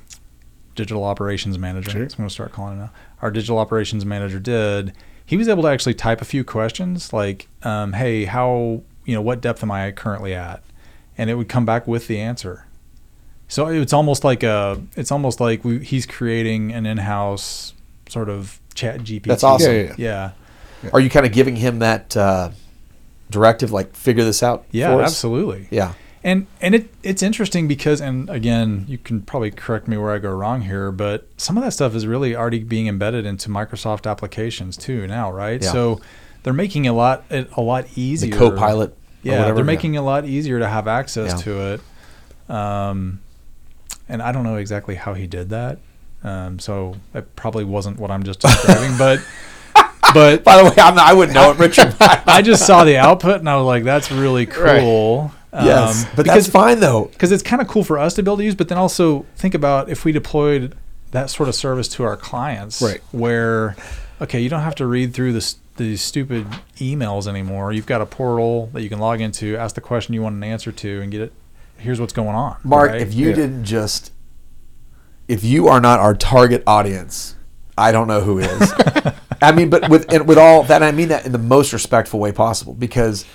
digital operations manager Sure. i'm going to start calling it now our digital operations manager did he was able to actually type a few questions like um, hey how you know what depth am i currently at and it would come back with the answer so it's almost like a it's almost like we, he's creating an in-house sort of chat gpt That's awesome. Yeah, yeah, yeah Are you kind of giving him that uh, directive, like figure this out? Yeah, for us? absolutely. Yeah. And and it it's interesting because and again, you can probably correct me where I go wrong here, but some of that stuff is really already being embedded into Microsoft applications too now, right? Yeah. So they're making a lot a lot The easier. co-pilot. or Yeah, whatever. they're making it a lot easier to have access Yeah. to it. Um, and I don't know exactly how he did that. Um, so it probably wasn't what I'm just [LAUGHS] describing, but but By the way, I'm not, I wouldn't know it, Richard. [LAUGHS] I just saw the output and I was like, that's really cool. yes, Um, but because that's fine though. because it's kind of cool for us to be able to use, but then also think about if we deployed that sort of service to our clients, Right. Where, okay, you don't have to read through this these stupid emails anymore. You've got a portal that you can log into, ask the question you want an answer to, and get it. Here's what's going on, Mark, right? if you Yeah. didn't just, if you are not our target audience, I don't know who is. I mean, but with and with all that, I mean that in the most respectful way possible because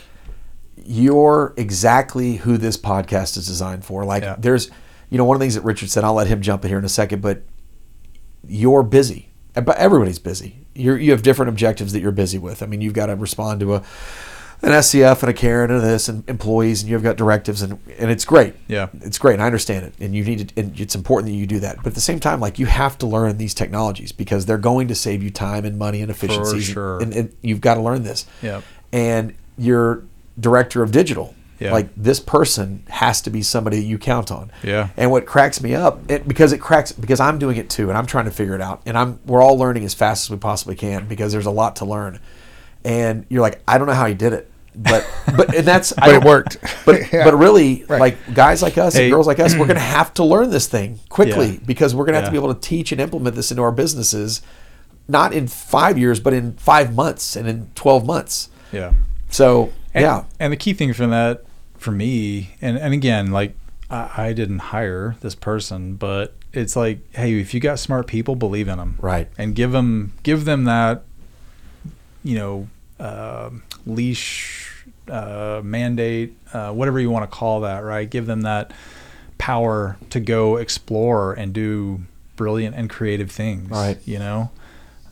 you're exactly who this podcast is designed for. Like, Yeah. there's, you know, one of the things that Richard said. I'll let him jump in here in a second, but you're busy. But everybody's busy. You're, you have different objectives that you're busy with. I mean, you've got to respond to a an SCF and a Karen and this and employees, and you've got directives, and and it's great. Yeah. it's great. And I understand it, and you need to. And it's important that you do that. But at the same time, like you have to learn these technologies because they're going to save you time and money and efficiencies. sure. And, and you've got to learn this. Yep. And your director of digital, Yeah. like this person has to be somebody you count on. Yeah. And what cracks me up, it, because it cracks, because I'm doing it too, and I'm trying to figure it out, and I'm we're all learning as fast as we possibly can because there's a lot to learn. And you're like, I don't know how he did it, but but and that's [LAUGHS] I But it worked. But [LAUGHS] Yeah. but really, Right. like guys like us Hey. and girls like us, we're going to [CLEARS THROAT] have to learn this thing quickly Yeah. because we're going to have to be able to teach and implement this into our businesses, not in five years, but in five months and in twelve months. yeah. So And, yeah, And the key thing from that, for me, and, and again, like I, I didn't hire this person, but it's like, hey, if you got smart people, believe in them, Right. And give them give them that, you know, uh, leash, uh, mandate, uh, whatever you want to call that, right? Give them that power to go explore and do brilliant and creative things, Right. You know,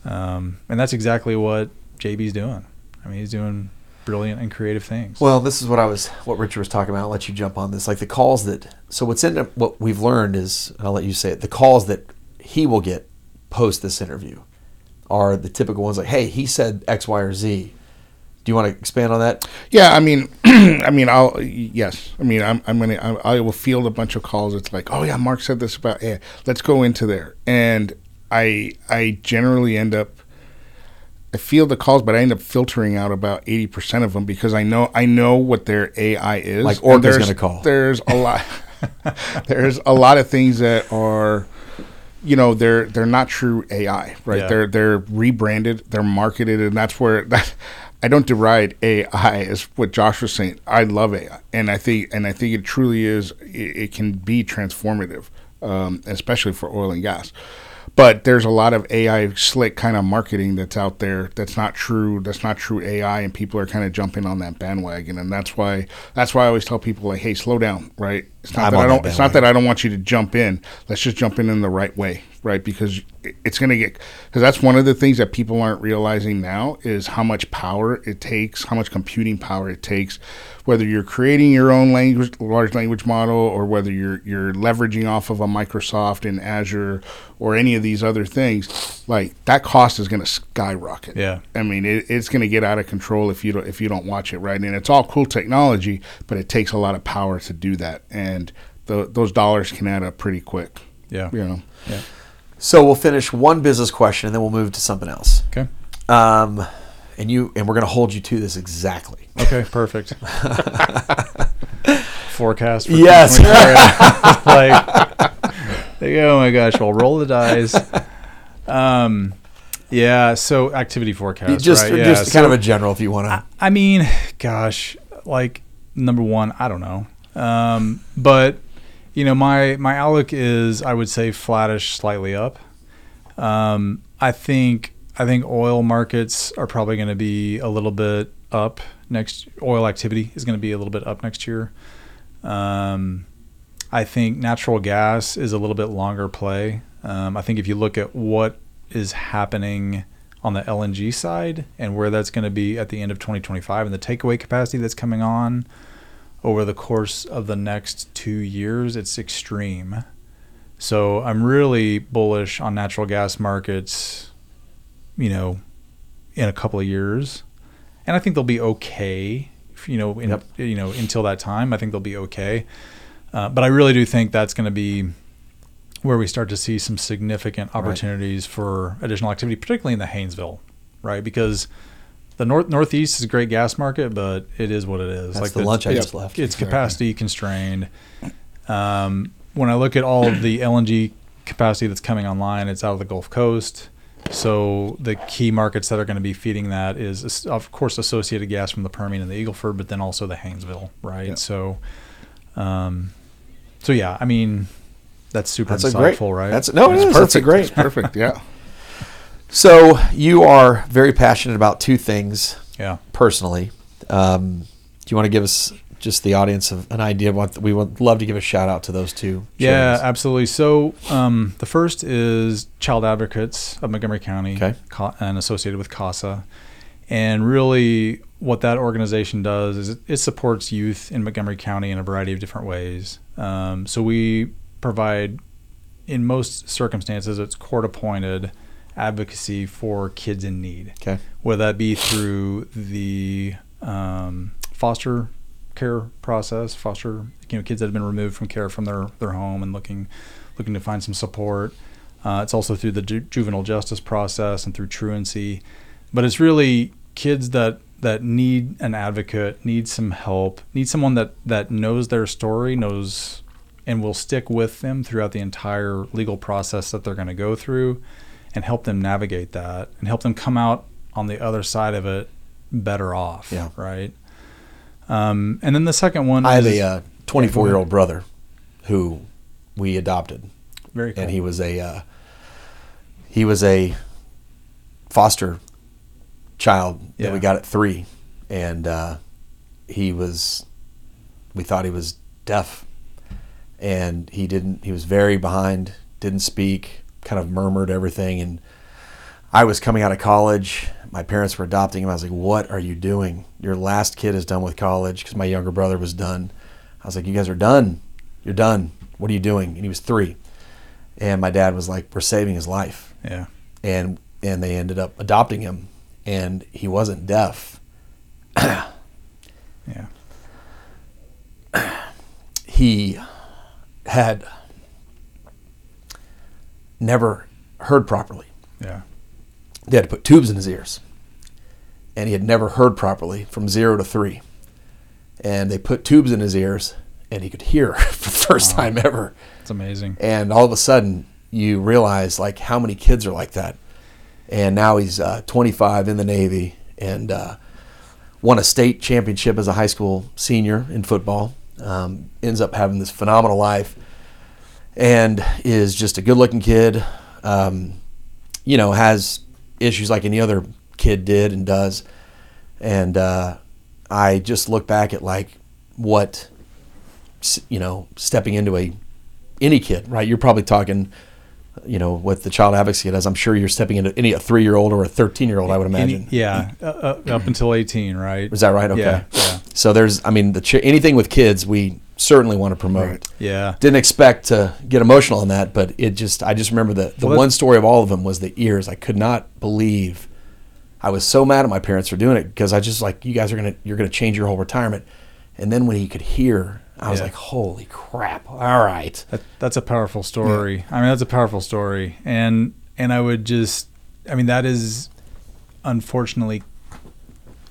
um, and that's exactly what JB's doing. I mean, he's doing brilliant and creative things. Well, this is what I was, what Richard was talking about. I'll let you jump on this. Like the calls that, so what's in what we've learned is, I'll let you say it. The calls that he will get post this interview are the typical ones. Like, hey, he said X, Y, or Z. Do you want to expand on that? Yeah, I mean, [CLEARS THROAT] I mean, I'll yes. I mean, I'm I'm gonna I, I will field a bunch of calls. It's like, oh yeah, Mark said this about yeah. Let's go into there, and I I generally end up. I field the calls, but I end up filtering out about eighty percent of them because I know I know what their AI is. Like Orca's there's- gonna call. There's a lot. [LAUGHS] there's a lot of things that are you know they're they're not true AI, right? Yeah. They're they're rebranded, they're marketed, and that's where [LAUGHS] that I don't deride AI as what Josh was saying. I love AI, and I think and I think it truly is. It, it can be transformative, um, especially for oil and gas. but there's a lot of AI slick kind of marketing that's out there that's not true. That's not true AI, and people are kind of jumping on that bandwagon, and that's why that's why I always tell people like, hey, slow down, right? It's not I'm that I don't. It's not that I don't want you to jump in. Let's just jump in in the right way, right? Because it's going to get because that's one of the things that people aren't realizing now is how much power it takes, how much computing power it takes, whether you're creating your own language, large language model, or whether you're you're leveraging off of a Microsoft and Azure or any of these other things. Like that cost is going to skyrocket. Yeah. I mean, it, it's going to get out of control if you don't if you don't watch it right. And it's all cool technology, but it takes a lot of power to do that, and tho- those dollars can add up pretty quick. Yeah. You know. So we'll finish one business question and then we'll move to something else. Okay. Um, and you and we're going to hold you to this exactly. Okay. Perfect. [LAUGHS] Forecast. For Yes. 2024, [LAUGHS] like, oh my gosh. Well, roll the dice. Um, yeah. So activity forecast. just right? Yeah. just kind so- of a general if you want to. I mean, gosh, like number one, I don't know. Um, but you know, my my outlook is I would say flattish, slightly up. Um, I think I think oil markets are probably going to be a little bit up next. Oil activity is going to be a little bit up next year. Um, I think natural gas is a little bit longer play. Um, I think if you look at what is happening on the LNG side and where that's going to be at the end of 2025 and the takeaway capacity that's coming on over the course of the next two years, it's extreme. So I'm really bullish on natural gas markets, you know, in a couple of years, and I think they'll be okay. You know, in, Yep. you know, until that time, I think they'll be okay. Uh, but I really do think that's going to be where we start to see some significant opportunities for additional activity, particularly in the Haynesville, right? Because the north northeast is a great gas market, but it is what it is. That's the lunch I it's, just left. It's capacity constrained. Um, when I look at all of the LNG capacity that's coming online, it's out of the Gulf Coast. So the key markets that are going to be feeding that is, of course, associated gas from the Permian and the Eagle Ford, but then also the Haynesville, right? Yeah. So, um, so yeah, I mean, that's super That's a insightful, great. right? That's no, it It's is. That's a great. It's perfect. Yeah. So you are very passionate about two things yeah. personally. Um, do you want to give us just the audience of an idea of what we would love to give a shout out to those two? Yeah, charities. absolutely. So um, the first is Child Advocates of Montgomery County Okay. and associated with CASA. And really, what that organization does is it, it supports youth in Montgomery County in a variety of different ways. Um, so we provide, in most circumstances, it's court appointed advocacy for kids in need Okay. whether that be through the um, foster care process, foster you know kids that have been removed from care from their, their home and looking looking to find some support. Uh, it's also through the ju- juvenile justice process and through truancy, but it's really kids that that need an advocate, need some help, need someone that that knows their story, knows and will stick with them throughout the entire legal process that they're going to go through and help them navigate that and help them come out on the other side of it better off. Yeah. Right. Um, and then the second one I have is a uh, 24 year old brother who we adopted, very cool. and he was a uh, he was a foster child that Yeah. we got at three, and uh, he was we thought he was deaf, and he didn't. He was very behind, didn't speak, kind of murmured everything, and I was coming out of college. My parents were adopting him. I was like, "What are you doing? Your last kid is done with college because my younger brother was done." I was like, "You guys are done. You're done. What are you doing?" And he was three, and my dad was like, "We're saving his life," yeah. and and they ended up adopting him, and he wasn't deaf. [CLEARS THROAT] Yeah. He had never heard properly. Yeah. they had to put tubes in his ears. And he had never heard properly from zero to three. And they put tubes in his ears and he could hear [LAUGHS] for the first time ever. It's amazing. And all of a sudden, you realize like how many kids are like that. And now he's uh, 25 in the Navy and uh, won a state championship as a high school senior in football. Um, ends up having this phenomenal life and is just a good looking kid, um, you know, has issues like any other kid did and does. And uh, I just look back at like what, you know, stepping into a any kid, right? You're probably talking, you know, with the child advocacy does. I'm sure you're stepping into any a three year old or a 13 year old. I would Any- imagine. yeah, uh, uh, up until 18, right? Is that right? Okay. Yeah, yeah, So there's, I mean, the ch- anything with kids, we certainly want to promote. Right. yeah. Didn't expect to get emotional on that, but it just, I just remember the, the one story of all of them was the ears. I could not believe I was so mad at my parents for doing it because I just like, you guys are going to, you're going to change your whole retirement. And then when he could hear, I was Yeah. like, holy crap. All right. That, that's a powerful story. I mean, that's a powerful story, and and I would just, I mean, that is, unfortunately,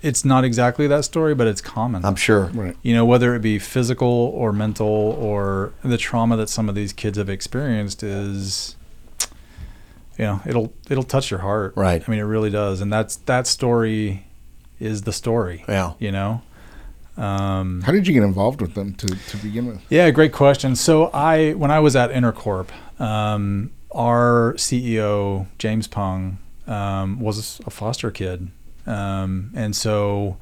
it's not exactly that story, but it's common. I'm sure. Right. you know, whether it be physical or mental or the trauma that some of these kids have experienced is, you know, it'll it'll touch your heart. Right. I mean, it really does, and that's that story is the story. Yeah. You know. Um, How did you get involved with them to, to begin with? yeah, great question. So I, when I was at Enercorp, um, our CEO James Pung um, was a foster kid, um, and so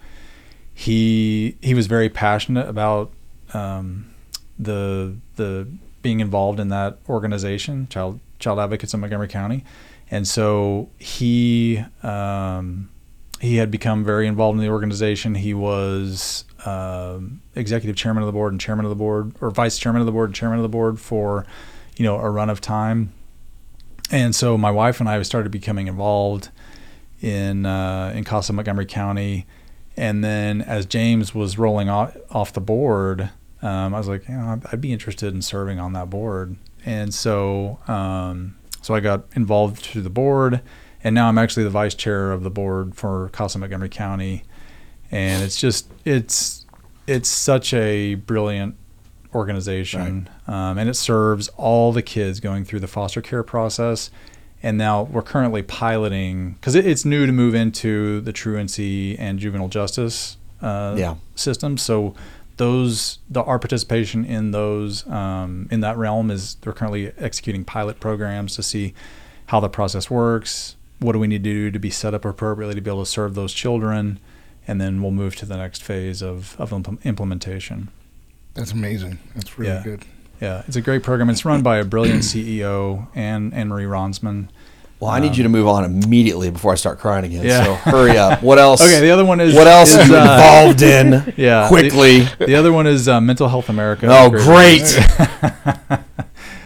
he he was very passionate about um, the the being involved in that organization, Child Child Advocates in Montgomery County, and so he um, he had become very involved in the organization. He was um, executive chairman of the board and chairman of the board, or vice chairman of the board and chairman of the board for, you know, a run of time. And so my wife and I started becoming involved in uh, in Casa Montgomery County, and then as James was rolling off, off the board, um, I was like, you know, I'd, be interested in serving on that board. And so um, so I got involved through the board, and now I'm actually the vice chair of the board for Casa Montgomery County, and it's just it's it's such a brilliant organization, um, and it serves all the kids going through the foster care process. And now we're currently piloting because it, it's new to move into the truancy and juvenile justice uh, Yeah. systems. So those the our participation in those um, in that realm is they're currently executing pilot programs to see how the process works. What do we need to do to be set up appropriately to be able to serve those children, and then we'll move to the next phase of of impl- implementation. That's amazing. That's really Yeah. good. Yeah, it's a great program. It's run by a brilliant [CLEARS THROAT] CEO, Anne Anne Marie Ronsman. Well, I need you to move on immediately before I start crying again. Yeah. So hurry up. [LAUGHS] What else? Okay, the other one is what else is, you uh, involved in? [LAUGHS] Yeah, quickly. The, the other one is uh, Mental Health America. Oh, great! [LAUGHS]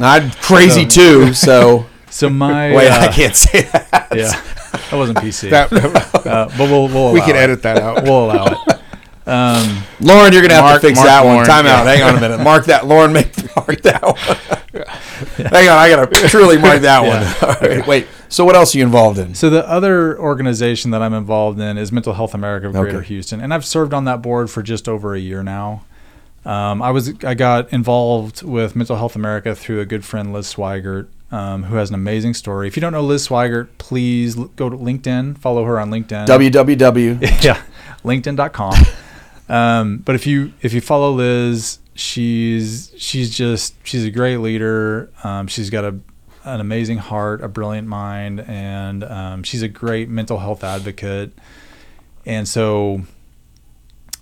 I'm crazy too. So So my wait, uh, I can't say that. Yeah, that wasn't PC. That, uh, but we'll we'll we can it. edit that out. We'll allow it. Um, Lauren, you're gonna have Mark- to fix Mark that one. Lauren, Time out. Hang on a minute. Mark that. Lauren, make [LAUGHS] mark that one. [LAUGHS] Hang on, I gotta truly mark that one. [LAUGHS] All right, wait. So what else are you involved in? So the other organization that I'm involved in is Mental Health America of Greater Okay. Houston, and I've served on that board for just over a year now. Um, I was I got involved with Mental Health America through a good friend Liz Swigert, um, who has an amazing story. If you don't know Liz Swigert, please go to LinkedIn, follow her on LinkedIn. www. yeah, LinkedIn.com. um, but if you if you follow Liz, she's she's just she's a great leader. Um, she's got a an amazing heart, a brilliant mind, and um, she's a great mental health advocate. And so,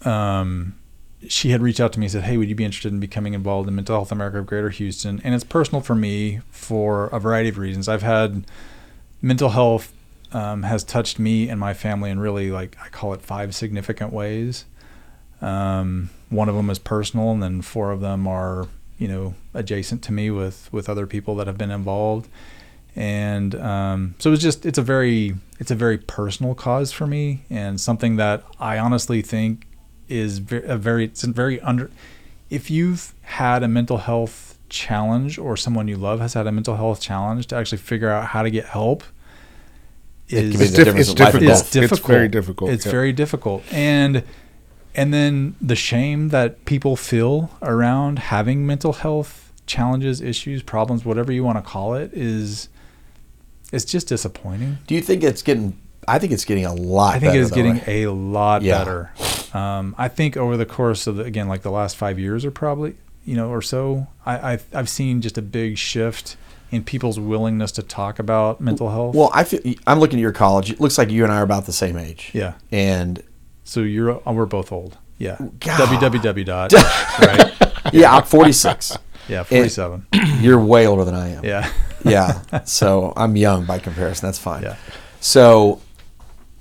um, she had reached out to me and said, "Hey, would you be interested in becoming involved in Mental Health America of Greater Houston?" And it's personal for me for a variety of reasons. I've had mental health um, has touched me and my family in really like I call it five significant ways. Um, one of them is personal, and then four of them are you know adjacent to me with with other people that have been involved. And um, so it's just it's a very it's a very personal cause for me, and something that I honestly think is a very it's a very under. If you've had a mental health challenge or someone you love has had a mental health challenge to actually figure out how to get help It is can It's, diff- it's in difficult. it's difficult. It's very difficult. It's yeah. very difficult. And and then the shame that people feel around having mental health challenges, issues, problems, whatever you want to call it, is it's just disappointing. Do you think it's getting? I think it's getting a lot. I think it's getting right? a lot Yeah. better. Um, I think over the course of the, again, like the last five years or probably, you know, or so, I, I've, I've seen just a big shift in people's willingness to talk about mental health. Well, I feel I'm looking at your college. It looks like you and I are about the same age. yeah. And So you're uh, we're both old. Yeah. God. www dot. [LAUGHS] right. yeah, I'm 46. Yeah. Forty seven. [CLEARS THROAT] You're way older than I am. Yeah. [LAUGHS] yeah. So I'm young by comparison. That's fine. Yeah. So,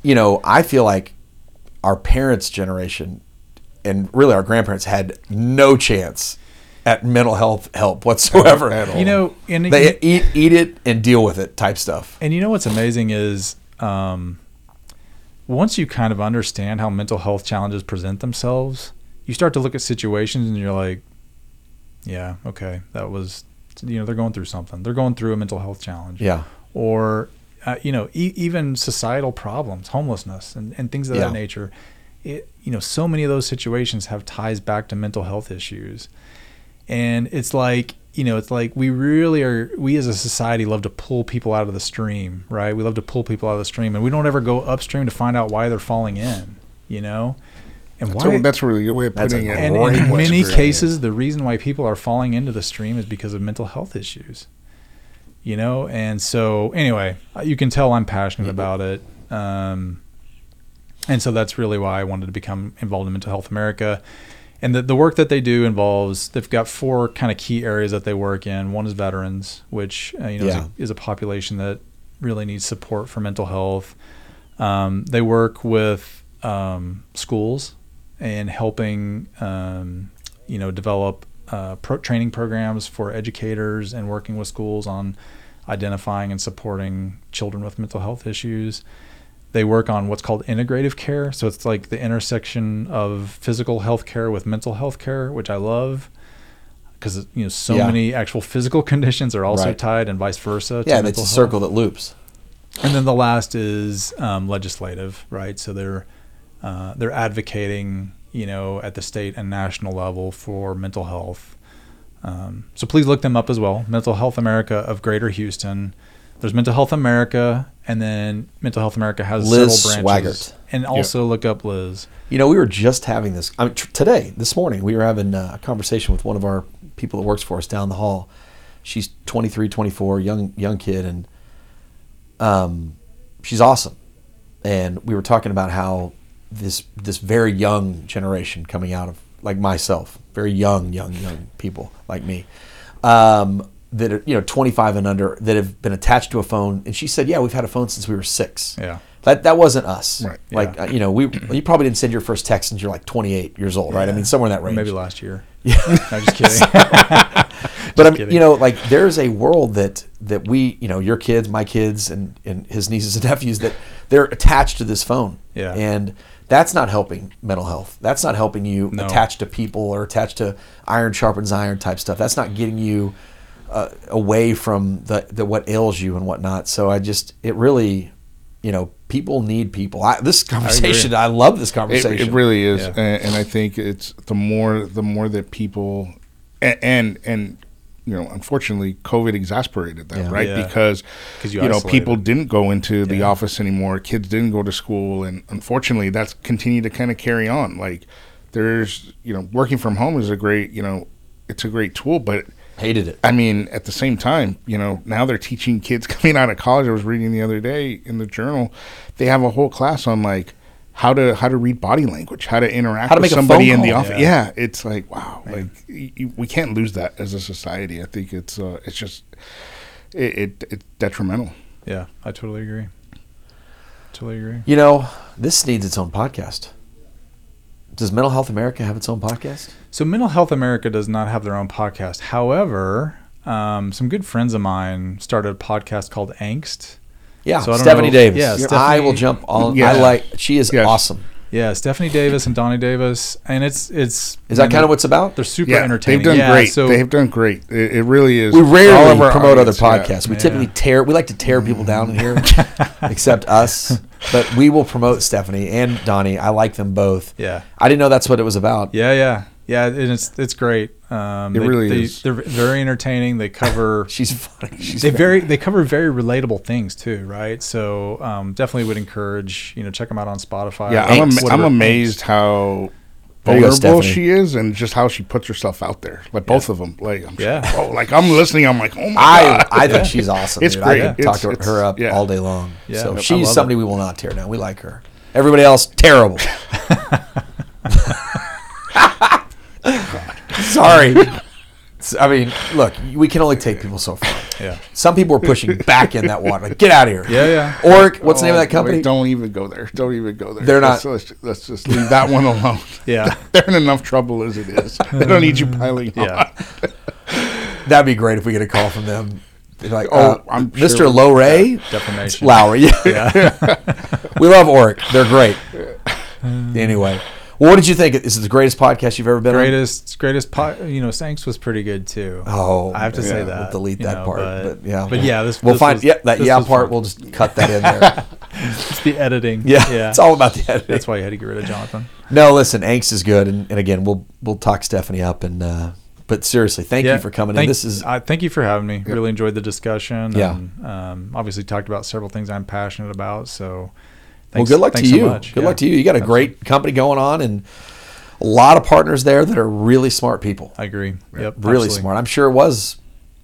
you know, I feel like our parents' generation and really our grandparents had no chance at mental health help whatsoever. At all. You know, and They eat eat it and deal with it type stuff. And you know what's amazing is um, once you kind of understand how mental health challenges present themselves, you start to look at situations and you're like, yeah, okay, that was, you know, they're going through something. They're going through a mental health challenge. Yeah. Or, uh, you know, e- even societal problems, homelessness, and, and things of Yeah. that nature. It, you know, so many of those situations have ties back to mental health issues. And it's like, you know, it's like we really are, we as a society love to pull people out of the stream, right? We love to pull people out of the stream and we don't ever go upstream to find out why they're falling in, you know? And That's, why, a, that's a really good way of putting it. and great in many cases, the reason why people are falling into the stream is because of mental health issues. You know, and so anyway, you can tell I'm passionate about it, um, and so that's really why I wanted to become involved in Mental Health America. And the, the work that they do involves they've got four kind of key areas that they work in. One is veterans, which uh, you know Yeah. is, a, is a population that really needs support for mental health. Um, they work with um, schools and helping um, you know develop uh, pro- training programs for educators and working with schools on identifying and supporting children with mental health issues. They work on what's called integrative care, so it's like the intersection of physical health care with mental health care, which I love because you know so Yeah. many actual physical [LAUGHS] conditions are also Right. tied and vice versa. to Yeah, mental a health. circle that loops. And then the last is um, legislative, right? So they're uh, they're advocating, you know, at the state and national level for mental health. Um, so please look them up as well. Mental Health America of Greater Houston. There's Mental Health America, and then Mental Health America has Liz several branches. Swaggart. And also look up Liz. You know, we were just having this I mean, tr- today, this morning. We were having uh, a conversation with one of our people that works for us down the hall. She's 23, 24, young young kid, and um, she's awesome. And we were talking about how this this very young generation coming out of like myself, very young, young, young people like me, um, that are you know 25 and under that have been attached to a phone. And she said, "Yeah, we've had a phone since we were six. Yeah. That that wasn't us. Right. Like Yeah. uh, you know, we you probably didn't send your first text until you're like 28 years old, right? I mean, somewhere in that range. maybe last year. [LAUGHS] Yeah. I'm no, just kidding. [LAUGHS] but I'm, [LAUGHS] kidding. you know, like there's a world that that we, you know, your kids, my kids, and and his nieces and nephews that they're attached to this phone. Yeah. And that's not helping mental health. That's not helping you No. attach to people or attach to iron sharpens iron type stuff. That's not getting you uh, away from the, the what ails you and whatnot. So I just it really, you know, people need people. I, this conversation, I, love this conversation. it really is, Yeah. and, and I think it's the more the more that people, and and, and you know, unfortunately, COVID exasperated that, Yeah. right? Yeah. Because 'Cause you, you know people didn't go into the office anymore, kids didn't go to school, and unfortunately, that's continued to kind of carry on. Like there's you know, working from home is a great you know, it's a great tool, but Hated it. I mean, at the same time, you know, now they're teaching kids [LAUGHS] coming out of college. I was reading the other day in the journal, they have a whole class on like how to how to read body language, how to interact How to with make somebody in the office. Yeah. Yeah. it's like wow, like y y- we can't lose that as a society. I think it's uh, it's just it, it it's detrimental. yeah, I totally agree. Totally agree. You know, this needs its own podcast. Does Mental Health America have its own podcast? So Mental Health America does not have their own podcast. However, um, some good friends of mine started a podcast called Angst. Yeah, So I don't Stephanie know- Davis. yeah, I will jump on. Yeah. I like. She is Yes. awesome. Yeah, Stephanie Davis and Donnie Davis, and it's it's Is that kind of what's about? they're super Yeah, entertaining. they've done yeah, great. So they've done great. It, it really is. We rarely of our promote other audience, yeah. podcasts. We typically tear. We like to tear people down in here, [LAUGHS] except us. But we will promote Stephanie and Donnie. I like them both. yeah, I didn't know that's what it was about. yeah, yeah, yeah, and it's it's great. Um, It they, really they, is. They're very entertaining. They cover [LAUGHS] She's funny. She's they very they cover very relatable things too, right? So um, definitely would encourage you know check them out on Spotify. Yeah, I'm, am- I'm amazed how There you go, vulnerable she is and just how she puts herself out there. Like both of them. Like I'm Yeah. just- oh, like I'm listening. I'm like, oh my I god. I think [LAUGHS] she's awesome. It's dude. great. I can talk to her up yeah. all day long. Yeah. so I she's somebody it. we will not tear down. We like her. Everybody else, terrible. [LAUGHS] [LAUGHS] Sorry. I mean, look, we can only take people so far. Yeah. Some people are pushing back in that water. Like, get out of here. Yeah, yeah. Oric, what's the name of Oh, that company? wait, don't even go there. Don't even go there. They're let's, not- Let's, let's just leave that one alone. [LAUGHS] Yeah. [LAUGHS] They're in enough trouble as it is. They don't need you piling Yeah. on. That'd be great if we get a call from them. They're Like, Oh, uh, I'm Mr. sure- Lowrey, Defamation. Lowrey. [LAUGHS] Yeah. we love Oric. They're great. Anyway, well, what did you think? Is it the greatest podcast you've ever been on. Greatest, greatest, po- you know, Sanks was pretty good too. Oh, I have to say that. We'll delete you that know, part, but, yeah, but yeah, this we'll this find was- yeah that yeah part. fun. We'll just cut that in there. [LAUGHS] It's the editing. yeah, yeah. it's all about the editing. That's why you had to get rid of Jonathan. No, listen, angst is good, and, and again, we'll we'll talk Stephanie up, and uh, but seriously, thank you for coming in. Thank, This is I thank you for having me. Really enjoyed the discussion. Yeah. And, um, obviously talked about several things I'm passionate about. So, well, good luck to thanks so you. much. Good Yeah. luck to you. You got a great company going on, and a lot of partners there that are really smart people. I agree. Yep. really absolutely. smart. I'm sure it was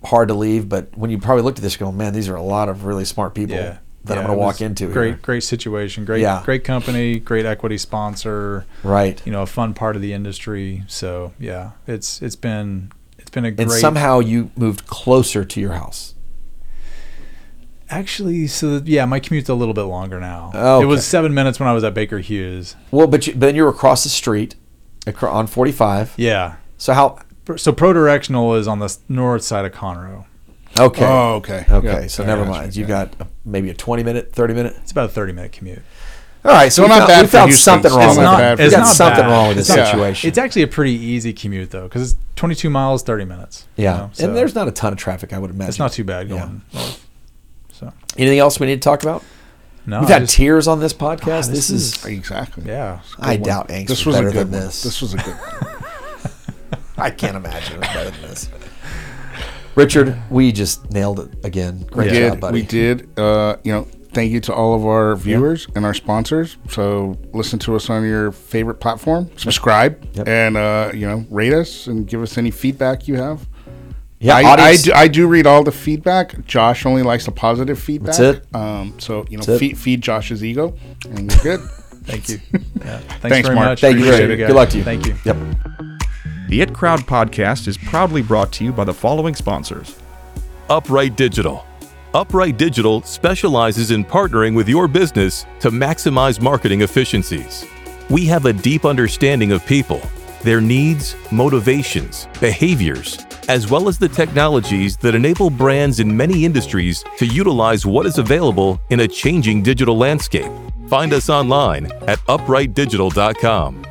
hard to leave, but when you probably looked at this, going, man, these are a lot of really smart people Yeah. that Yeah, I'm going to walk into. Great, here. great situation. Great, Yeah. great company. Great equity sponsor. right? You know, a fun part of the industry. So yeah, it's it's been it's been a great. And somehow you moved closer to your house. Actually, so that- yeah, my commute's a little bit longer now. Okay. It was seven minutes when I was at Baker Hughes. Well, but, you, but then you're across the street acro- on 45. Yeah. So how? So ProDirectional is on the north side of Conroe. Okay. Oh, okay. Okay. Yeah. So I never mind. you. You've got maybe a 20 minute, 30 minute. It's about a thirty minute commute. All right. So Still we not found, bad we found Houston. something wrong It's with not not. bad We It's got not something bad. wrong with this It's not- situation. It's actually a pretty easy commute though, because it's twenty two miles, thirty minutes. you yeah. know, so and there's not a ton of traffic, I would imagine. it's not too bad Yeah. going north. So Anything else we need to talk about? no, We've I had just- tears on this podcast. Ah, this, this is. Exactly. yeah. I one. doubt angst This was was a better good than one. this. This was a good one. [LAUGHS] I can't imagine it better than this. Richard, we just nailed it again. Great we job, did. buddy. We did. Uh, you know, thank you to all of our viewers and our sponsors. So listen to us on your favorite platform. Subscribe Yep. and uh, you know rate us and give us any feedback you have. Yeah, I, I, do, I do read all the feedback. Josh only likes the positive feedback. That's it. Um, so you know, That's it. feed, feed Josh's ego, and we're good. [LAUGHS] Thank you. Yeah. [LAUGHS] Thanks, Thanks, very Mark. much. Thank you, Appreciate Richard. it, Good luck to you. Thank you. Yep. The IT Crowd podcast is proudly brought to you by the following sponsors. Upright Digital. Upright Digital specializes in partnering with your business to maximize marketing efficiencies. We have a deep understanding of people, their needs, motivations, behaviors, as well as the technologies that enable brands in many industries to utilize what is available in a changing digital landscape. Find us online at uprightdigital.com.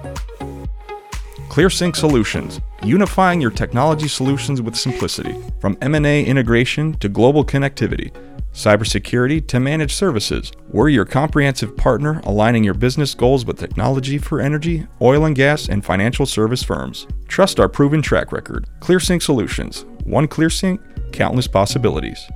ClearSync Solutions, unifying your technology solutions with simplicity. From M&A integration to global connectivity, cybersecurity to managed services, we're your comprehensive partner aligning your business goals with technology for energy, oil and gas, and financial service firms. Trust our proven track record. ClearSync Solutions. One ClearSync, countless possibilities.